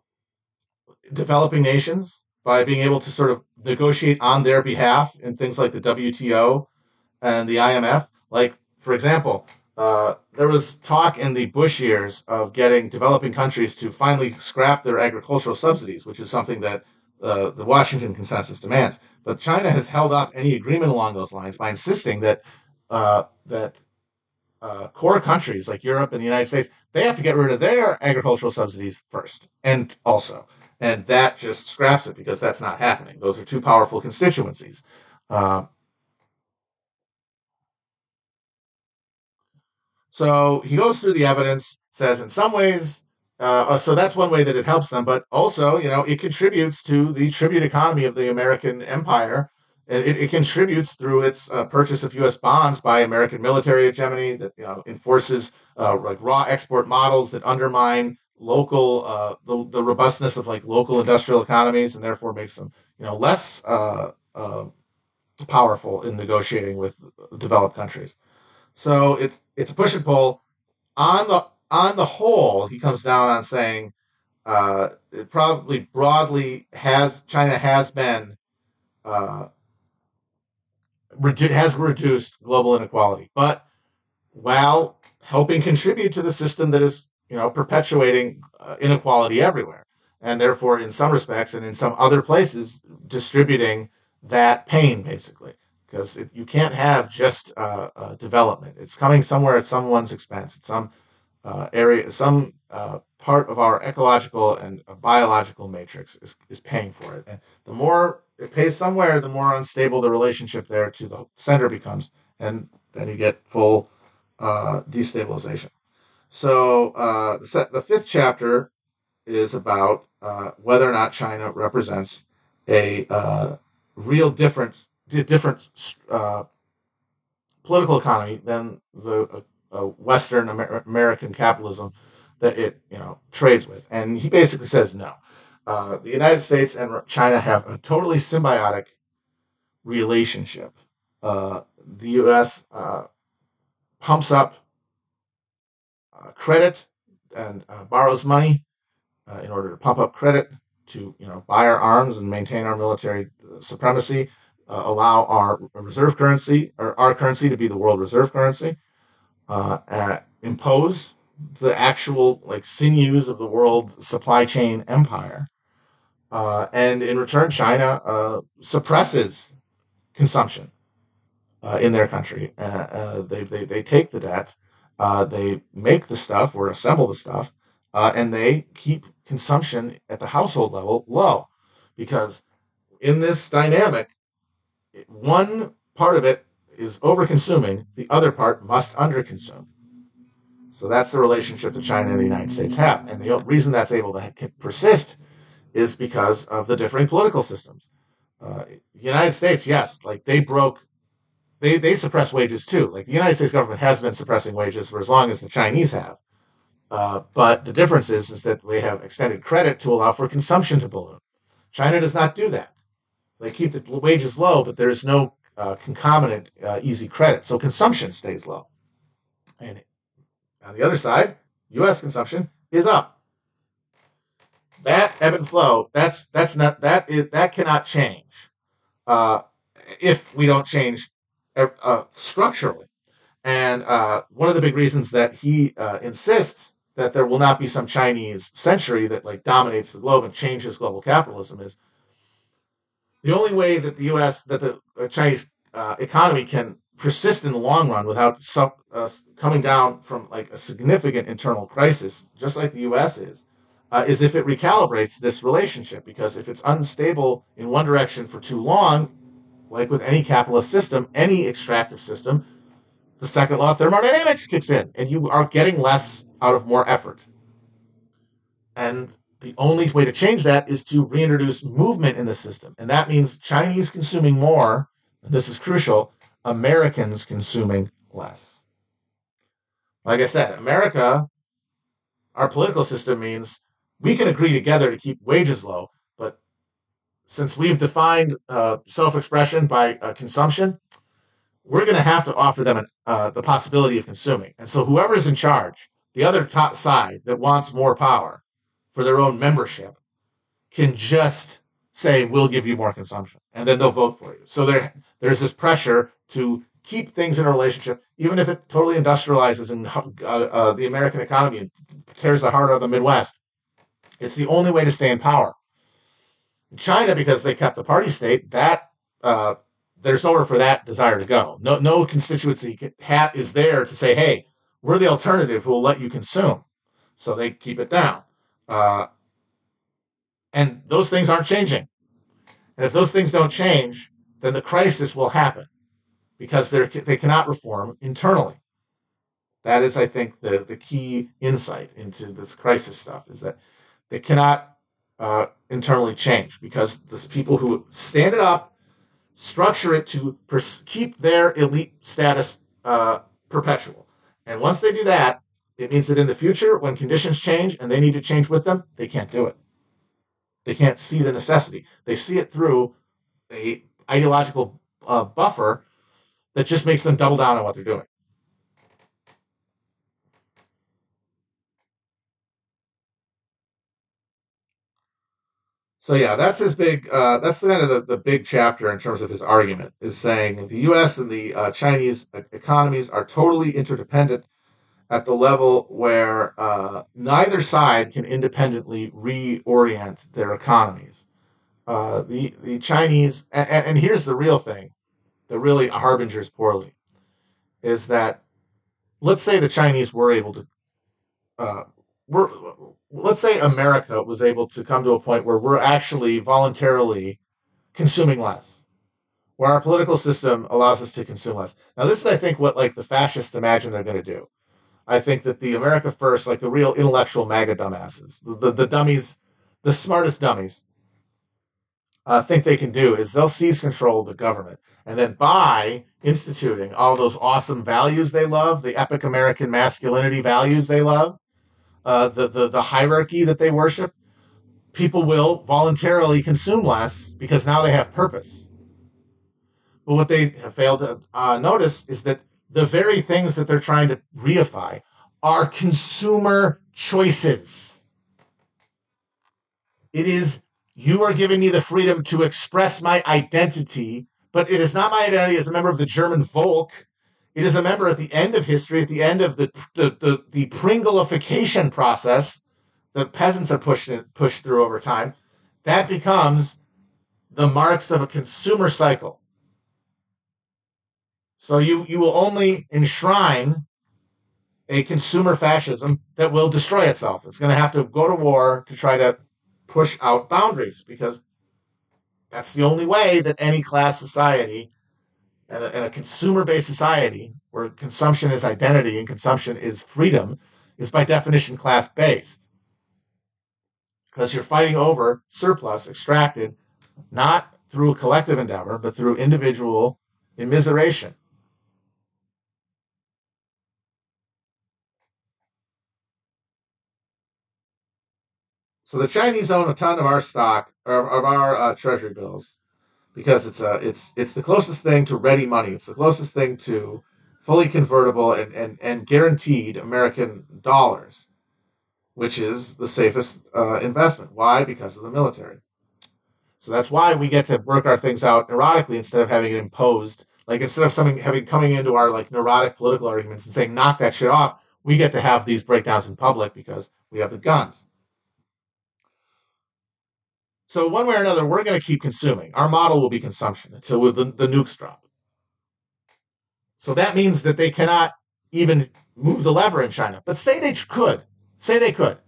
developing nations by being able to sort of negotiate on their behalf in things like the WTO and the IMF. Like, for example, uh, there was talk in the Bush years of getting developing countries to finally scrap their agricultural subsidies, which is something that uh, the Washington consensus demands. But China has held up any agreement along those lines by insisting that uh, that uh, core countries like Europe and the United States they have to get rid of their agricultural subsidies first, and also and that just scraps it because that's not happening. Those are two powerful constituencies. Uh, So he goes through the evidence, says in some ways, uh, so that's one way that it helps them, but also, you know, it contributes to the tribute economy of the American empire. It, it contributes through its uh, purchase of U.S. bonds by American military hegemony that you know, enforces uh, like raw export models that undermine local uh, the, the robustness of like local industrial economies and therefore makes them you know less uh, uh, powerful in negotiating with developed countries. So it's it's a push and pull. On the on the whole, he comes down on saying uh, it probably broadly has China has been uh, redu- has reduced global inequality, but while helping contribute to the system that is you know perpetuating uh, inequality everywhere, and therefore in some respects and in some other places distributing that pain basically because you can't have just uh, uh, development. It's coming somewhere at someone's expense. Some uh, area, some uh, part of our ecological and biological matrix is, is paying for it. And the more it pays somewhere, the more unstable the relationship there to the center becomes, and then you get full uh, destabilization. So uh, the, the fifth chapter is about whether or not China represents a real difference different uh, political economy than the uh, uh, Western Amer- American capitalism that it you know trades with. And he basically says no. Uh, the United States and China have a totally symbiotic relationship. Uh, the U.S. Uh, pumps up credit and borrows money in order to pump up credit to you know buy our arms and maintain our military supremacy uh, allow our reserve currency or our currency to be the world reserve currency, uh, impose the actual like sinews of the world supply chain empire, uh, and in return, China uh, suppresses consumption uh, in their country. Uh, they, they they take the debt, they make the stuff or assemble the stuff, and they keep consumption at the household level low, because in this dynamic, one part of it is over consuming, the other part must under consume. So that's the relationship that China and the United States have. And the reason that's able to persist is because of the differing political systems. Uh, the United States, yes, like they broke, they, they suppress wages too. Like the United States government has been suppressing wages for as long as the Chinese have. Uh, but the difference is, is that we have extended credit to allow for consumption to balloon. China does not do that. They keep the wages low, but there's no uh, concomitant uh, easy credit. So consumption stays low. And on the other side, U.S. consumption is up. That ebb and flow, that's that's not that is that cannot change uh, if we don't change uh, uh, structurally. And uh, one of the big reasons that he insists that there will not be some Chinese century that like dominates the globe and changes global capitalism is the only way that the U.S. that the Chinese uh, economy can persist in the long run without uh, coming down from like a significant internal crisis, just like the U.S. is, uh, is if it recalibrates this relationship. Because if it's unstable in one direction for too long, like with any capitalist system, any extractive system, the second law of thermodynamics kicks in, and you are getting less out of more effort. And the only way to change that is to reintroduce movement in the system. And that means Chinese consuming more, this is crucial, Americans consuming less. Like I said, America, our political system means we can agree together to keep wages low, but since we've defined uh, self expression by uh, consumption, we're going to have to offer them an, uh, the possibility of consuming. And so whoever's in charge, the other top side that wants more power, for their own membership can just say, we'll give you more consumption. And then they'll vote for you. So there, there's this pressure to keep things in a relationship, even if it totally industrializes and uh, uh, the American economy and tears the heart out of the Midwest. It's the only way to stay in power. China, because they kept the party state, that uh, there's nowhere for that desire to go. No, no constituency hat is there to say, "Hey, we're the alternative who will let you consume." So they keep it down. Uh, and those things aren't changing. And if those things don't change, then the crisis will happen because they cannot reform internally. That is, I think, the, the key insight into this crisis stuff is that they cannot uh, internally change because the people who stand it up structure it to pers- keep their elite status uh, perpetual. And once they do that, it means that in the future, when conditions change and they need to change with them, they can't do it. They can't see the necessity. They see it through a ideological uh, buffer that just makes them double down on what they're doing. So yeah, that's his big. Uh, that's kind of the, the big chapter in terms of his argument is saying the U.S. and the uh, Chinese economies are totally interdependent at the level where uh, neither side can independently reorient their economies. Uh, the the Chinese and, and here's the real thing, that really harbingers poorly, is that let's say the Chinese were able to uh, were let's say America was able to come to a point where we're actually voluntarily consuming less, where our political system allows us to consume less. Now, this is, I think, what like the fascists imagine they're going to do. I think that the America First, like the real intellectual MAGA dumbasses, the, the, the dummies, the smartest dummies, uh, think they can do is they'll seize control of the government. And then by instituting all those awesome values they love, the epic American masculinity values they love, uh, the, the, the hierarchy that they worship, people will voluntarily consume less because now they have purpose. But what they have failed to uh, notice is that the very things that they're trying to reify are consumer choices. It is, you are giving me the freedom to express my identity, but it is not my identity as a member of the German Volk. It is a member at the end of history, at the end of the the the, the Pringleification process that peasants have pushed pushed through over time. That becomes the marks of a consumer cycle. So you you will only enshrine a consumer fascism that will destroy itself. It's going to have to go to war to try to push out boundaries because that's the only way that any class society and a, and a consumer based society where consumption is identity and consumption is freedom is by definition class based. Because you're fighting over surplus extracted not through a collective endeavor, but through individual immiseration. So the Chinese own a ton of our stock, of, of our uh, treasury bills because it's a it's it's the closest thing to ready money. It's the closest thing to fully convertible and and, and guaranteed American dollars, which is the safest uh, investment. Why? Because of the military. So that's why we get to work our things out neurotically instead of having it imposed. Like instead of something having coming into our like neurotic political arguments and saying knock that shit off, we get to have these breakdowns in public because we have the guns. So one way or another, we're going to keep consuming. Our model will be consumption until the, the nukes drop. So that means that they cannot even move the lever in China. But say they could. Say they could.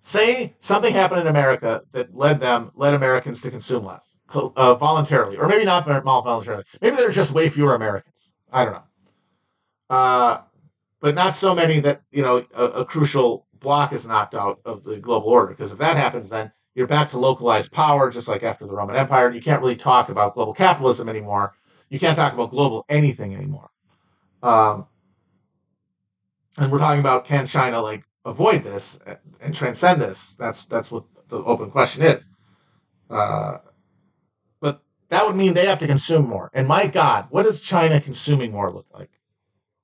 Say something happened in America that led them, led Americans to consume less uh, voluntarily, or maybe not voluntarily. Maybe there are just way fewer Americans. I don't know. Uh, but not so many that you know a, a crucial block is knocked out of the global order. Because if that happens, then you're back to localized power, just like after the Roman Empire. You can't really talk about global capitalism anymore. You can't talk about global anything anymore. Um, and we're talking about can China like avoid this and transcend this? That's that's what the open question is. Uh, but that would mean they have to consume more. And my God, what does China consuming more look like?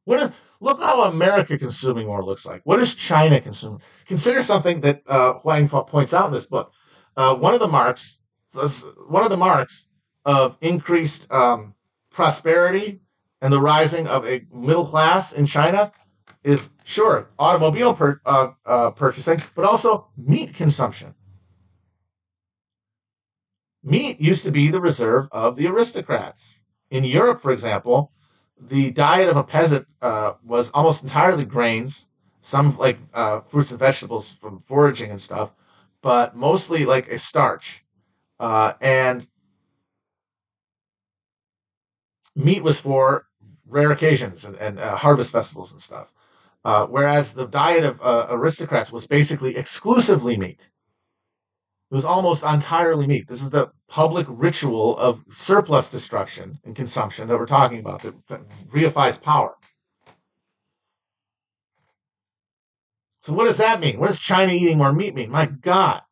What is look how America consuming more looks like? What is China consuming? Consider something that uh, Huang points out in this book. Uh, one of the marks, one of the marks of increased um, prosperity and the rising of a middle class in China is sure automobile per, uh, uh, purchasing, but also meat consumption. Meat used to be the reserve of the aristocrats. In Europe, for example, the diet of a peasant uh, was almost entirely grains, some like uh, fruits and vegetables from foraging and stuff, but mostly like a starch. Uh, and meat was for rare occasions and, and uh, harvest festivals and stuff. Uh, whereas the diet of uh, aristocrats was basically exclusively meat. It was almost entirely meat. This is the public ritual of surplus destruction and consumption that we're talking about that reifies power. So what does that mean? What does China eating more meat mean? My God.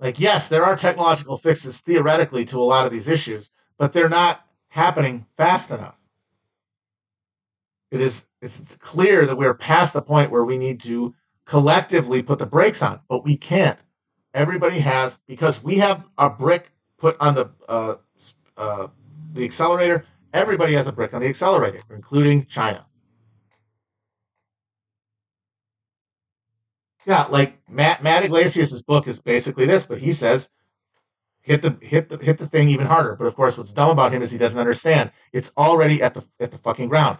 Like, yes, there are technological fixes theoretically to a lot of these issues, but they're not happening fast enough. It is it's clear that we're past the point where we need to collectively put the brakes on, but we can't. Everybody has because we have a brick put on the uh, uh, the accelerator. Everybody has a brick on the accelerator, including China. Yeah, like Matt Matt Yglesias' book is basically this, but he says hit the hit the hit the thing even harder. But of course, what's dumb about him is he doesn't understand. It's already at the at the fucking ground.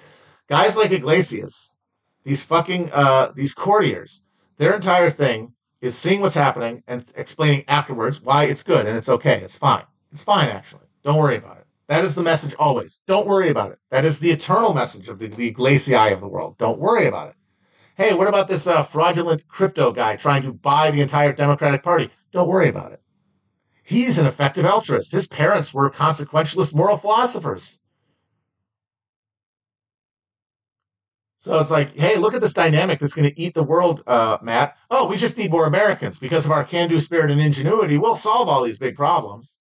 Guys like Yglesias, these fucking uh these courtiers, their entire thing is seeing what's happening and explaining afterwards why it's good and it's okay. It's fine. It's fine actually. Don't worry about it. That is the message always. Don't worry about it. That is the eternal message of the, the of the world. Don't worry about it. Hey, what about this uh, fraudulent crypto guy trying to buy the entire Democratic Party? Don't worry about it. He's an effective altruist. His parents were consequentialist moral philosophers. So it's like, hey, look at this dynamic that's going to eat the world, uh, Matt. Oh, we just need more Americans because of our can do spirit and ingenuity. We'll solve all these big problems.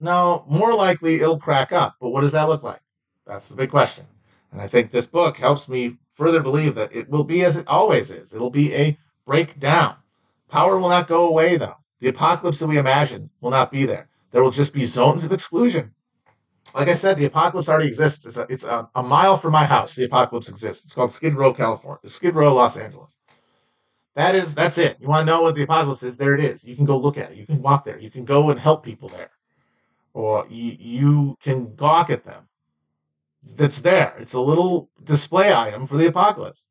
No, more likely it'll crack up. But what does that look like? That's the big question. And I think this book helps me further believe that it will be as it always is. It'll be a breakdown. Power will not go away, though. The apocalypse that we imagine will not be there. There will just be zones of exclusion. Like I said, the apocalypse already exists. It's a, it's a, a mile from my house. The apocalypse exists. It's called Skid Row, California. Skid Row, Los Angeles. That is, that's it. You want to know what the apocalypse is? There it is. You can go look at it. You can walk there. You can go and help people there. Or you, you can gawk at them that's there. It's a little display item for the apocalypse.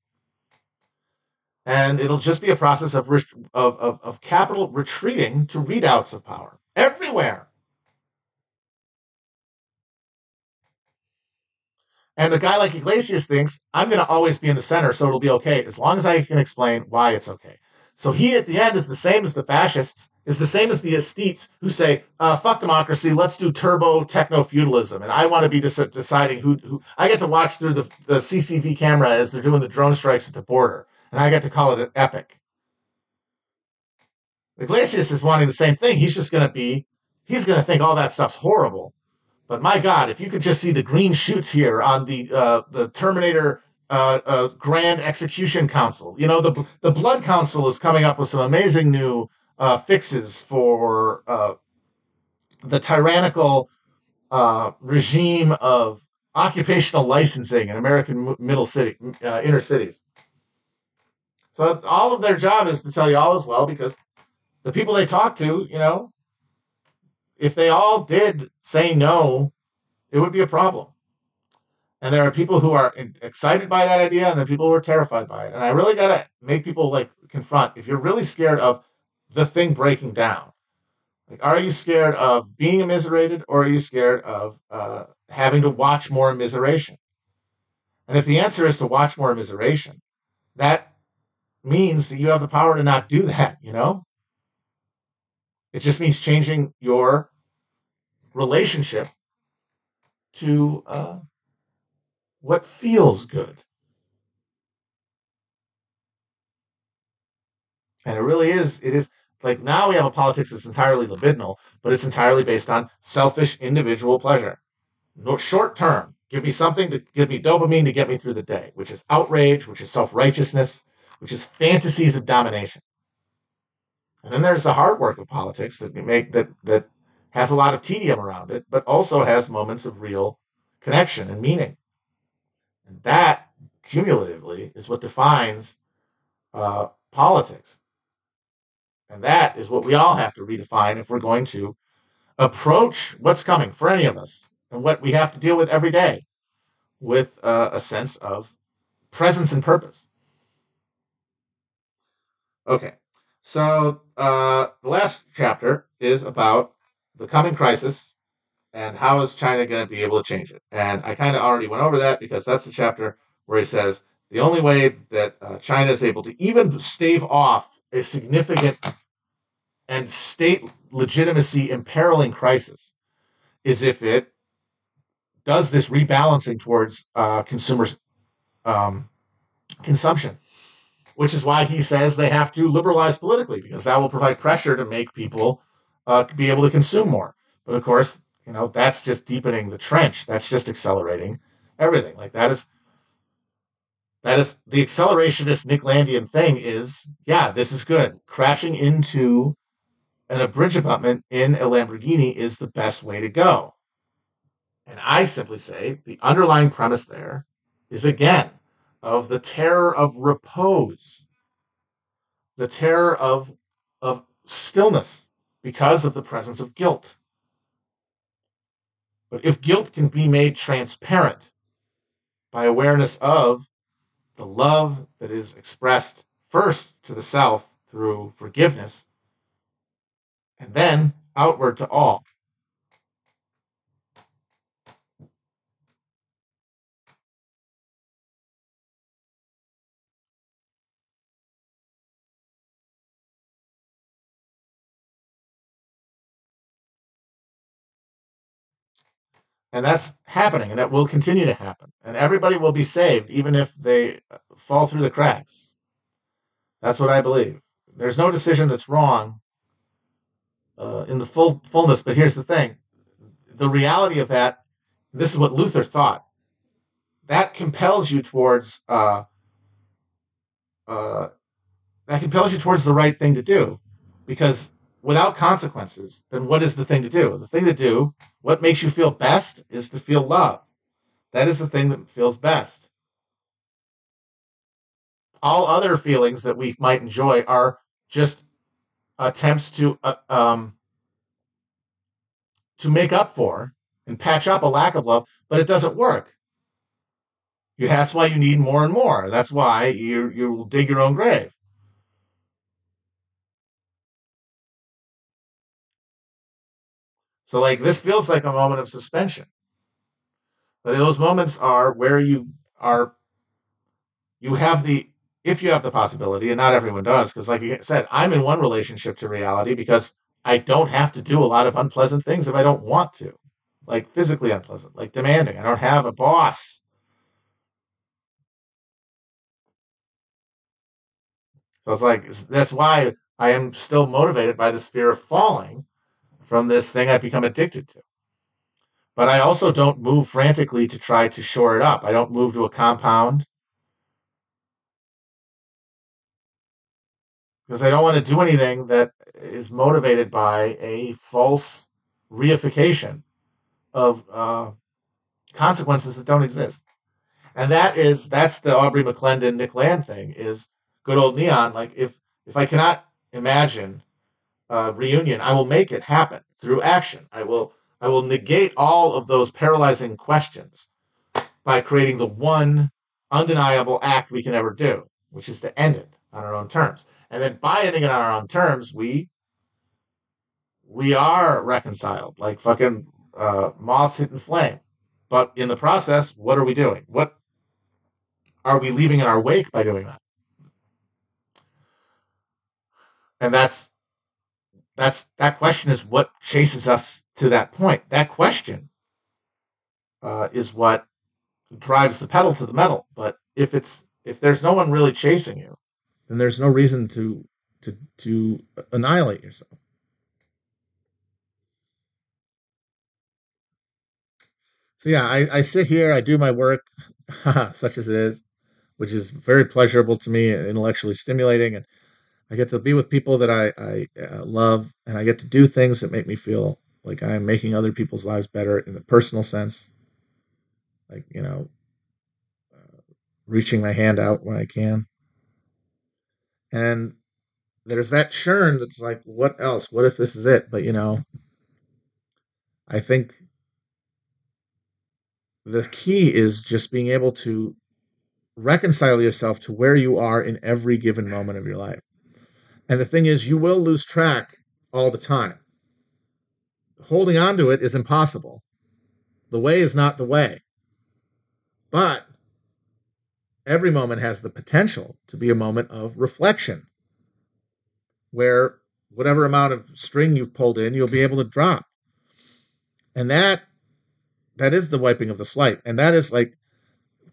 And it'll just be a process of, of, of, of capital retreating to readouts of power everywhere. And the guy like Yglesias thinks, I'm going to always be in the center, so it'll be okay, as long as I can explain why it's okay. So he at the end is the same as the fascists, is the same as the aesthetes who say, uh, fuck democracy, let's do turbo techno feudalism. And I want to be des- deciding who, who, I get to watch through the, the CCTV camera as they're doing the drone strikes at the border. And I get to call it an epic. Yglesias is wanting the same thing. He's just going to be, he's going to think all that stuff's horrible. But my God, if you could just see the green shoots here on the, uh, the Terminator uh, uh, Grand Execution Council. You know, the the Blood Council is coming up with some amazing new uh, fixes for uh, the tyrannical uh, regime of occupational licensing in American middle city inner cities. So all of their job is to tell you all is well because the people they talk to, you know, if they all did say no, it would be a problem. And there are people who are excited by that idea, and there are people who are terrified by it. And I really got to make people like confront if you're really scared of the thing breaking down. Like, are you scared of being immiserated, or are you scared of uh, having to watch more immiseration? And if the answer is to watch more immiseration, that means that you have the power to not do that. You know, it just means changing your relationship to uh, what feels good. And it really is, it is like now we have a politics that's entirely libidinal, but it's entirely based on selfish individual pleasure. No short term. Give me something to give me dopamine to get me through the day, which is outrage, which is self righteousness, which is fantasies of domination. And then there's the hard work of politics that make that that has a lot of tedium around it, but also has moments of real connection and meaning. And that cumulatively is what defines uh, politics. And that is what we all have to redefine if we're going to approach what's coming for any of us and what we have to deal with every day with uh, a sense of presence and purpose. Okay, so uh, the last chapter is about the coming crisis and how is China going to be able to change it? And I kind of already went over that because that's the chapter where he says the only way that uh, China is able to even stave off a significant and state legitimacy imperiling crisis is if it does this rebalancing towards uh, consumers um, consumption, which is why he says they have to liberalize politically because that will provide pressure to make people uh, be able to consume more. But of course, you know that's just deepening the trench. That's just accelerating everything. Like that is that is the accelerationist Nick Landian thing. Is yeah, this is good. Crashing into an abridgment in a Lamborghini is the best way to go. And I simply say the underlying premise there is again of the terror of repose, the terror of, of stillness because of the presence of guilt. But if guilt can be made transparent by awareness of the love that is expressed first to the self through forgiveness, and then outward to all, And that's happening, and it will continue to happen. And everybody will be saved, even if they fall through the cracks. That's what I believe. There's no decision that's wrong uh, in the full fullness. But here's the thing: the reality of that. This is what Luther thought. That compels you towards. Uh, uh, that compels you towards the right thing to do, because without consequences, then what is the thing to do? The thing to do, what makes you feel best, is to feel love. That is the thing that feels best. All other feelings that we might enjoy are just attempts to uh, um, to make up for and patch up a lack of love, but it doesn't work. You, that's why you need more and more. That's why you you will dig your own grave. So like this feels like a moment of suspension. But those moments are where you are you have the if you have the possibility, and not everyone does, because like you said, I'm in one relationship to reality because I don't have to do a lot of unpleasant things if I don't want to. Like physically unpleasant, like demanding. I don't have a boss. So it's like that's why I am still motivated by this fear of falling from this thing I've become addicted to. But I also don't move frantically to try to shore it up. I don't move to a compound because I don't want to do anything that is motivated by a false reification of uh, consequences that don't exist. And that is that's the Aubrey McClendon Nick Land thing is good old neon. Like if if I cannot imagine uh, reunion, I will make it happen through action. I will I will negate all of those paralyzing questions by creating the one undeniable act we can ever do, which is to end it on our own terms. And then by ending it on our own terms, we we are reconciled, like fucking uh, moths hitting flame. But in the process, what are we doing? What are we leaving in our wake by doing that? And that's that's that question is what chases us to that point. That question uh, is what drives the pedal to the metal. But if it's if there's no one really chasing you, then there's no reason to to to annihilate yourself. So yeah, I, I sit here, I do my work, such as it is, which is very pleasurable to me intellectually stimulating, and I get to be with people that I, I uh, love, and I get to do things that make me feel like I'm making other people's lives better in the personal sense. Like, you know, uh, reaching my hand out when I can. And there's that churn that's like, what else? What if this is it? But, you know, I think the key is just being able to reconcile yourself to where you are in every given moment of your life. And the thing is, you will lose track all the time. Holding on to it is impossible. The way is not the way. But every moment has the potential to be a moment of reflection where whatever amount of string you've pulled in, you'll be able to drop. And that that is the wiping of the slate. And that is like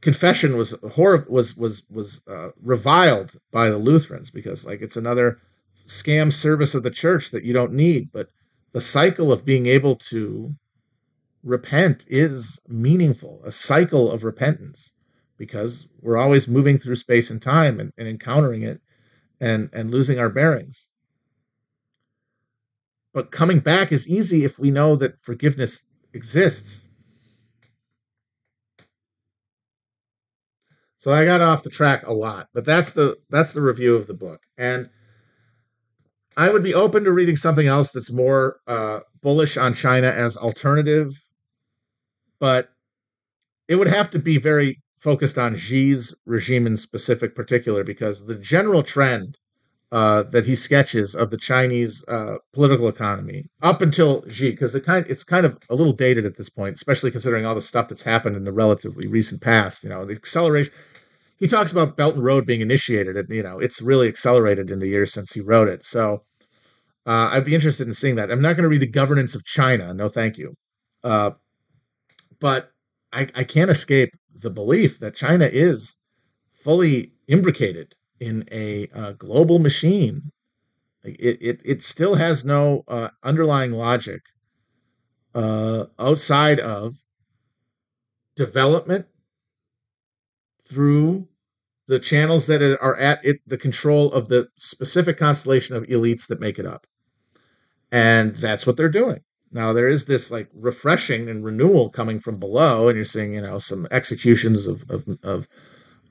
confession was horror was was was uh, reviled by the Lutherans because like it's another scam service of the church that you don't need. But the cycle of being able to repent is meaningful, a cycle of repentance, because we're always moving through space and time and, and encountering it and, and losing our bearings. But coming back is easy if we know that forgiveness exists. So I got off the track a lot, but that's the that's the review of the book. And I would be open to reading something else that's more uh, bullish on China as alternative, but it would have to be very focused on Xi's regime in specific particular because the general trend uh, that he sketches of the Chinese uh, political economy up until Xi, because it kind it's kind of a little dated at this point, especially considering all the stuff that's happened in the relatively recent past. You know, the acceleration. He talks about Belt and Road being initiated, and you know, it's really accelerated in the years since he wrote it. So, uh, I'd be interested in seeing that. I'm not going to read the governance of China. No, thank you. Uh, but I, I can't escape the belief that China is fully imbricated in a uh, global machine. It, it, it still has no uh, underlying logic uh, outside of development through the channels that are at it, the control of the specific constellation of elites that make it up. And that's what they're doing. Now there is this like refreshing and renewal coming from below, and you're seeing, you know, some executions of of, of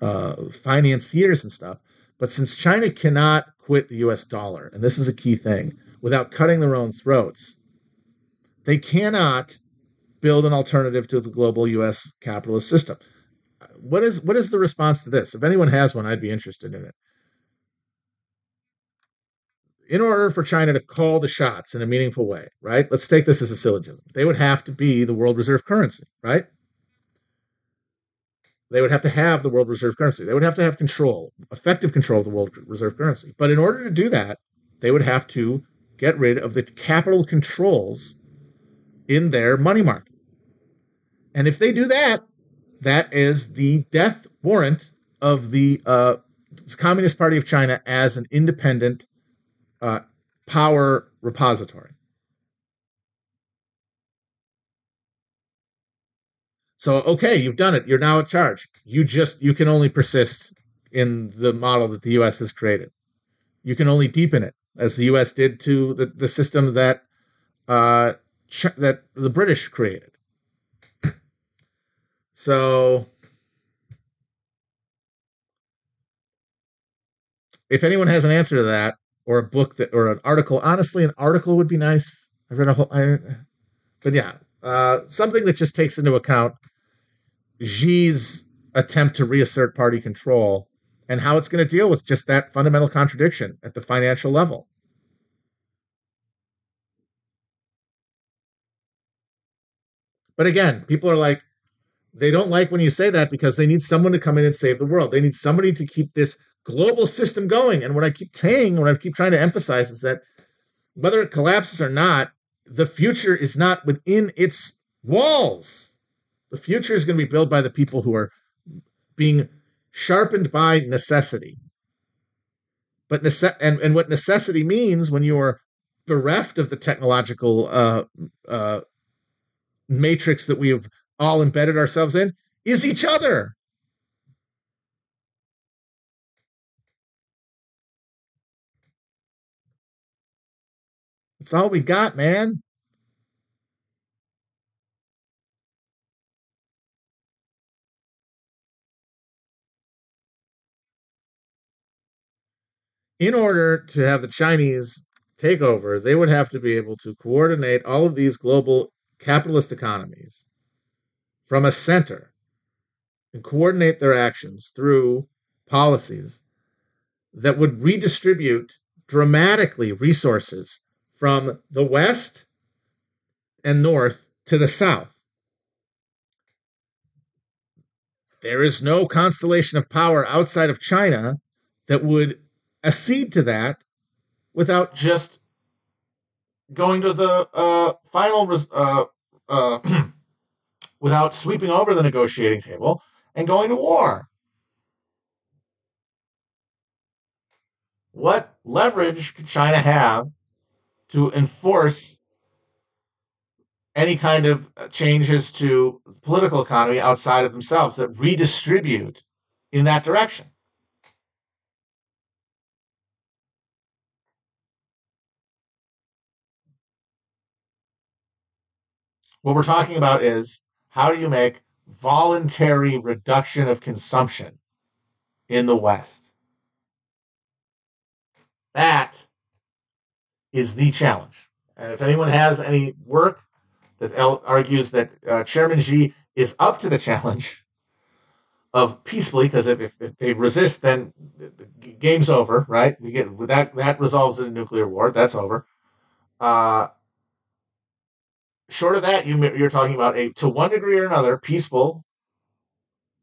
uh, financiers and stuff. But since China cannot quit the US dollar, and this is a key thing, without cutting their own throats, they cannot build an alternative to the global US capitalist system. What is what is the response to this? If anyone has one, I'd be interested in it. In order for China to call the shots in a meaningful way, right? Let's take this as a syllogism. They would have to be the world reserve currency, right? They would have to have the world reserve currency. They would have to have control, effective control of the world reserve currency. But in order to do that, they would have to get rid of the capital controls in their money market. And if they do that, that is the death warrant of the uh, Communist Party of China as an independent uh, power repository. So, okay, you've done it. You're now at charge. You just, you can only persist in the model that the U.S. has created. You can only deepen it, as the U.S. did to the, the system that uh, ch- that the British created. So, if anyone has an answer to that, or a book that, or an article, honestly, an article would be nice—I've read a whole, I, but yeah, uh, something that just takes into account Xi's attempt to reassert party control and how it's going to deal with just that fundamental contradiction at the financial level. But again, people are like, they don't like when you say that because they need someone to come in and save the world. They need somebody to keep this global system going. And what I keep saying, what I keep trying to emphasize is that whether it collapses or not, the future is not within its walls. The future is going to be built by the people who are being sharpened by necessity. But nece- and, and what necessity means when you are bereft of the technological uh, uh, matrix that we have all embedded ourselves in is each other. That's all we got, man. in order to have the Chinese take over, they would have to be able to coordinate all of these global capitalist economies from a center and coordinate their actions through policies that would redistribute dramatically resources from the west and north to the south. there is no constellation of power outside of China that would accede to that without just going to the uh, final, res- uh, uh, without sweeping over the negotiating table and going to war. What leverage could China have to enforce any kind of uh, changes to the political economy outside of themselves that redistribute in that direction? What we're talking about is how do you make voluntary reduction of consumption in the West? That is the challenge. And if anyone has any work that argues that uh, Chairman Xi is up to the challenge of peacefully, because if, if, they resist, then the game's over, right? We get that that resolves in a nuclear war. That's over. Uh, short of that, you, you're talking about a to one degree or another peaceful.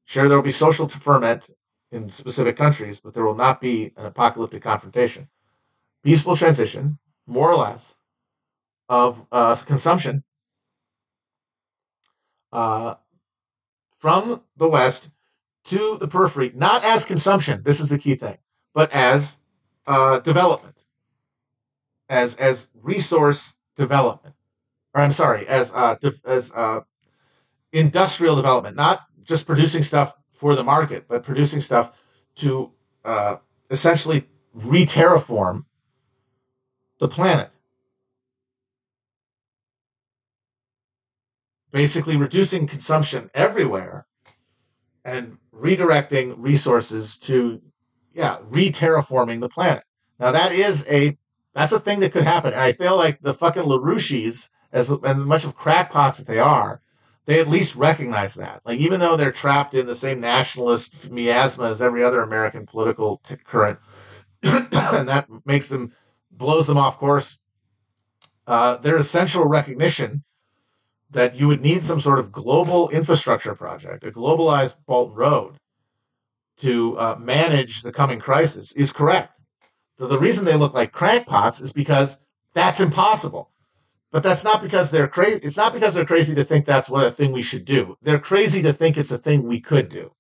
Sure, there will be social ferment in specific countries, but there will not be an apocalyptic confrontation. Peaceful transition, more or less, of uh, consumption uh, from the West to the periphery, not as consumption. This is the key thing, but as uh, development, as as resource development, or I'm sorry, as uh, as uh, industrial development, not just producing stuff for the market, but producing stuff to uh, essentially re-terraform the planet. basically reducing consumption everywhere and redirecting resources to yeah re-terraforming the planet now that is a that's a thing that could happen and i feel like the fucking LaRouches as, much of crackpots that they are they at least recognize that like even though they're trapped in the same nationalist miasma as every other american political t- current and that makes them blows them off course uh, their essential recognition that you would need some sort of global infrastructure project, a globalized Belt Road, to uh, manage the coming crisis is correct. The, the reason they look like crackpots is because that's impossible. But that's not because they're crazy. It's not because they're crazy to think that's what a thing we should do. They're crazy to think it's a thing we could do.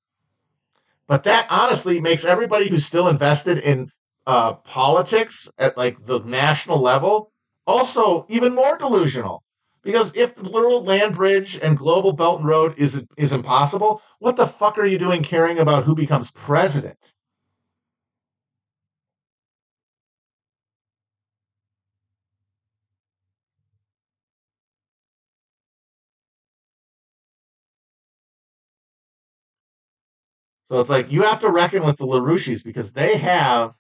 But that honestly makes everybody who's still invested in uh, politics at like the national level also even more delusional because if the literal Land Bridge and Global Belt and Road is is impossible, what the fuck are you doing caring about who becomes president? So it's like you have to reckon with the LaRouches because they have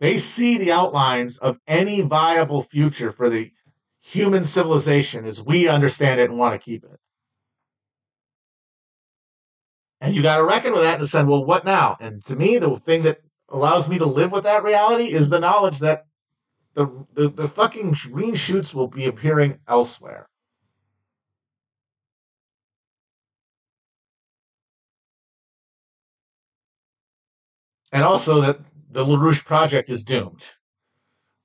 they see the outlines of any viable future for the human civilization as we understand it and want to keep it. And you got to reckon with that and say, well, what now? And to me, the thing that allows me to live with that reality is the knowledge that the, the, the fucking green shoots will be appearing elsewhere. And also that the LaRouche project is doomed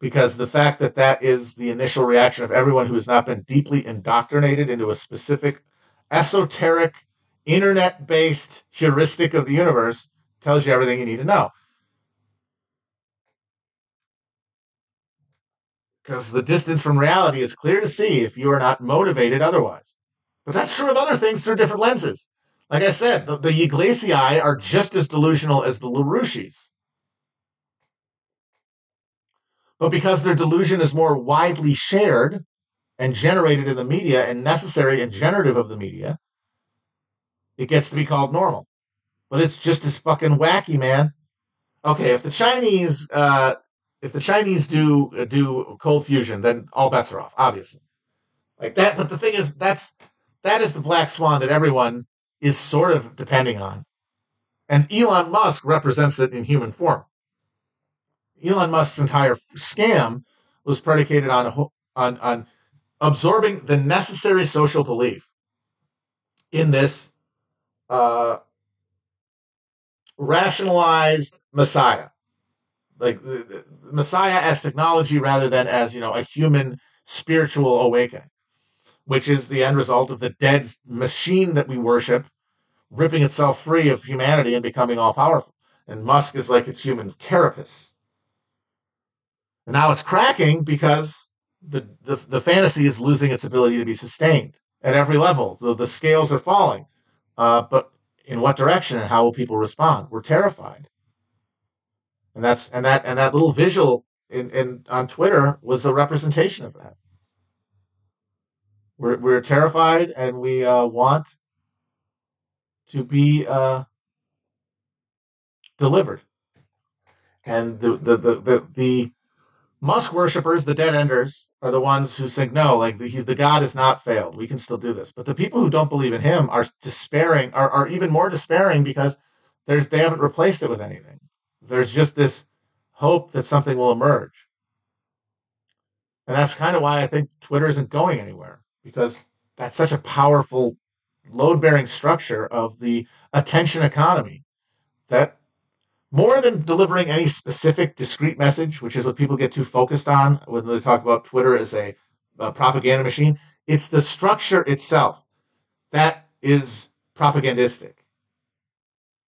because the fact that that is the initial reaction of everyone who has not been deeply indoctrinated into a specific esoteric internet based heuristic of the universe tells you everything you need to know. Because the distance from reality is clear to see if you are not motivated otherwise. But that's true of other things through different lenses. Like I said, the, the are just as delusional as the LaRouches. But because their delusion is more widely shared and generated in the media and necessary and generative of the media, it gets to be called normal. But it's just as fucking wacky, man. Okay, if the Chinese, uh, if the Chinese do uh, do cold fusion, then all bets are off, obviously. Like that, but the thing is, that's that is the black swan that everyone is sort of depending on, and Elon Musk represents it in human form. Elon Musk's entire scam was predicated on on on absorbing the necessary social belief in this uh, rationalized Messiah, like the, the Messiah as technology rather than as you know a human spiritual awakening, which is the end result of the dead machine that we worship ripping itself free of humanity and becoming all powerful. And Musk is like its human carapace. And now it's cracking because the, the, the fantasy is losing its ability to be sustained at every level. The, the scales are falling. Uh, but in what direction and how will people respond? We're terrified. And that's and that and that little visual in, in on Twitter was a representation of that. We're we're terrified and we uh, want to be uh, delivered. And the the the the, the Musk worshippers, the dead enders, are the ones who think, no, like the, he's the God has not failed. We can still do this. But the people who don't believe in him are despairing, are, are even more despairing because there's they haven't replaced it with anything. There's just this hope that something will emerge. And that's kind of why I think Twitter isn't going anywhere because that's such a powerful load bearing structure of the attention economy that more than delivering any specific discrete message, which is what people get too focused on when they talk about Twitter as a, a propaganda machine, it's the structure itself that is propagandistic.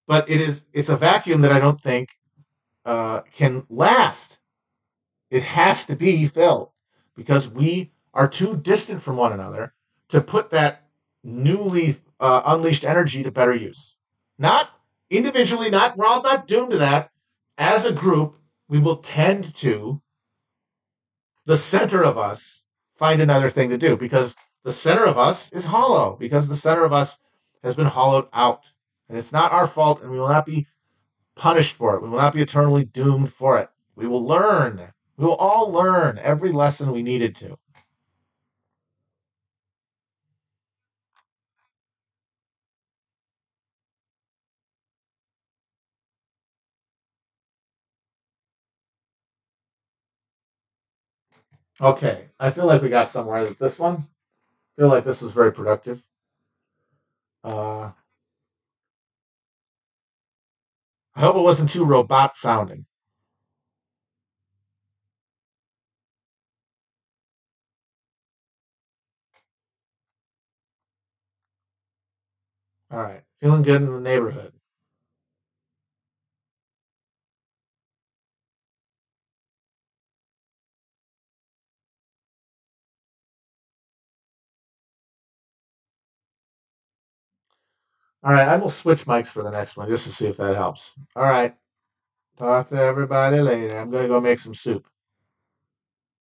But it is it's a vacuum that I don't think uh, can last. It has to be filled because we are too distant from one another to put that newly uh, unleashed energy to better use. Not individually, not we're all not doomed to that. As a group, we will tend to the center of us find another thing to do because the center of us is hollow because the center of us has been hollowed out. And it's not our fault and we will not be punished for it. We will not be eternally doomed for it. We will learn. We will all learn every lesson we needed to Okay, I feel like we got somewhere with this one. I feel like this was very productive. Uh, I hope it wasn't too robot sounding. All right, feeling good in the neighborhood. All right, I will switch mics for the next one just to see if that helps. All right, talk to everybody later. I'm gonna go make some soup.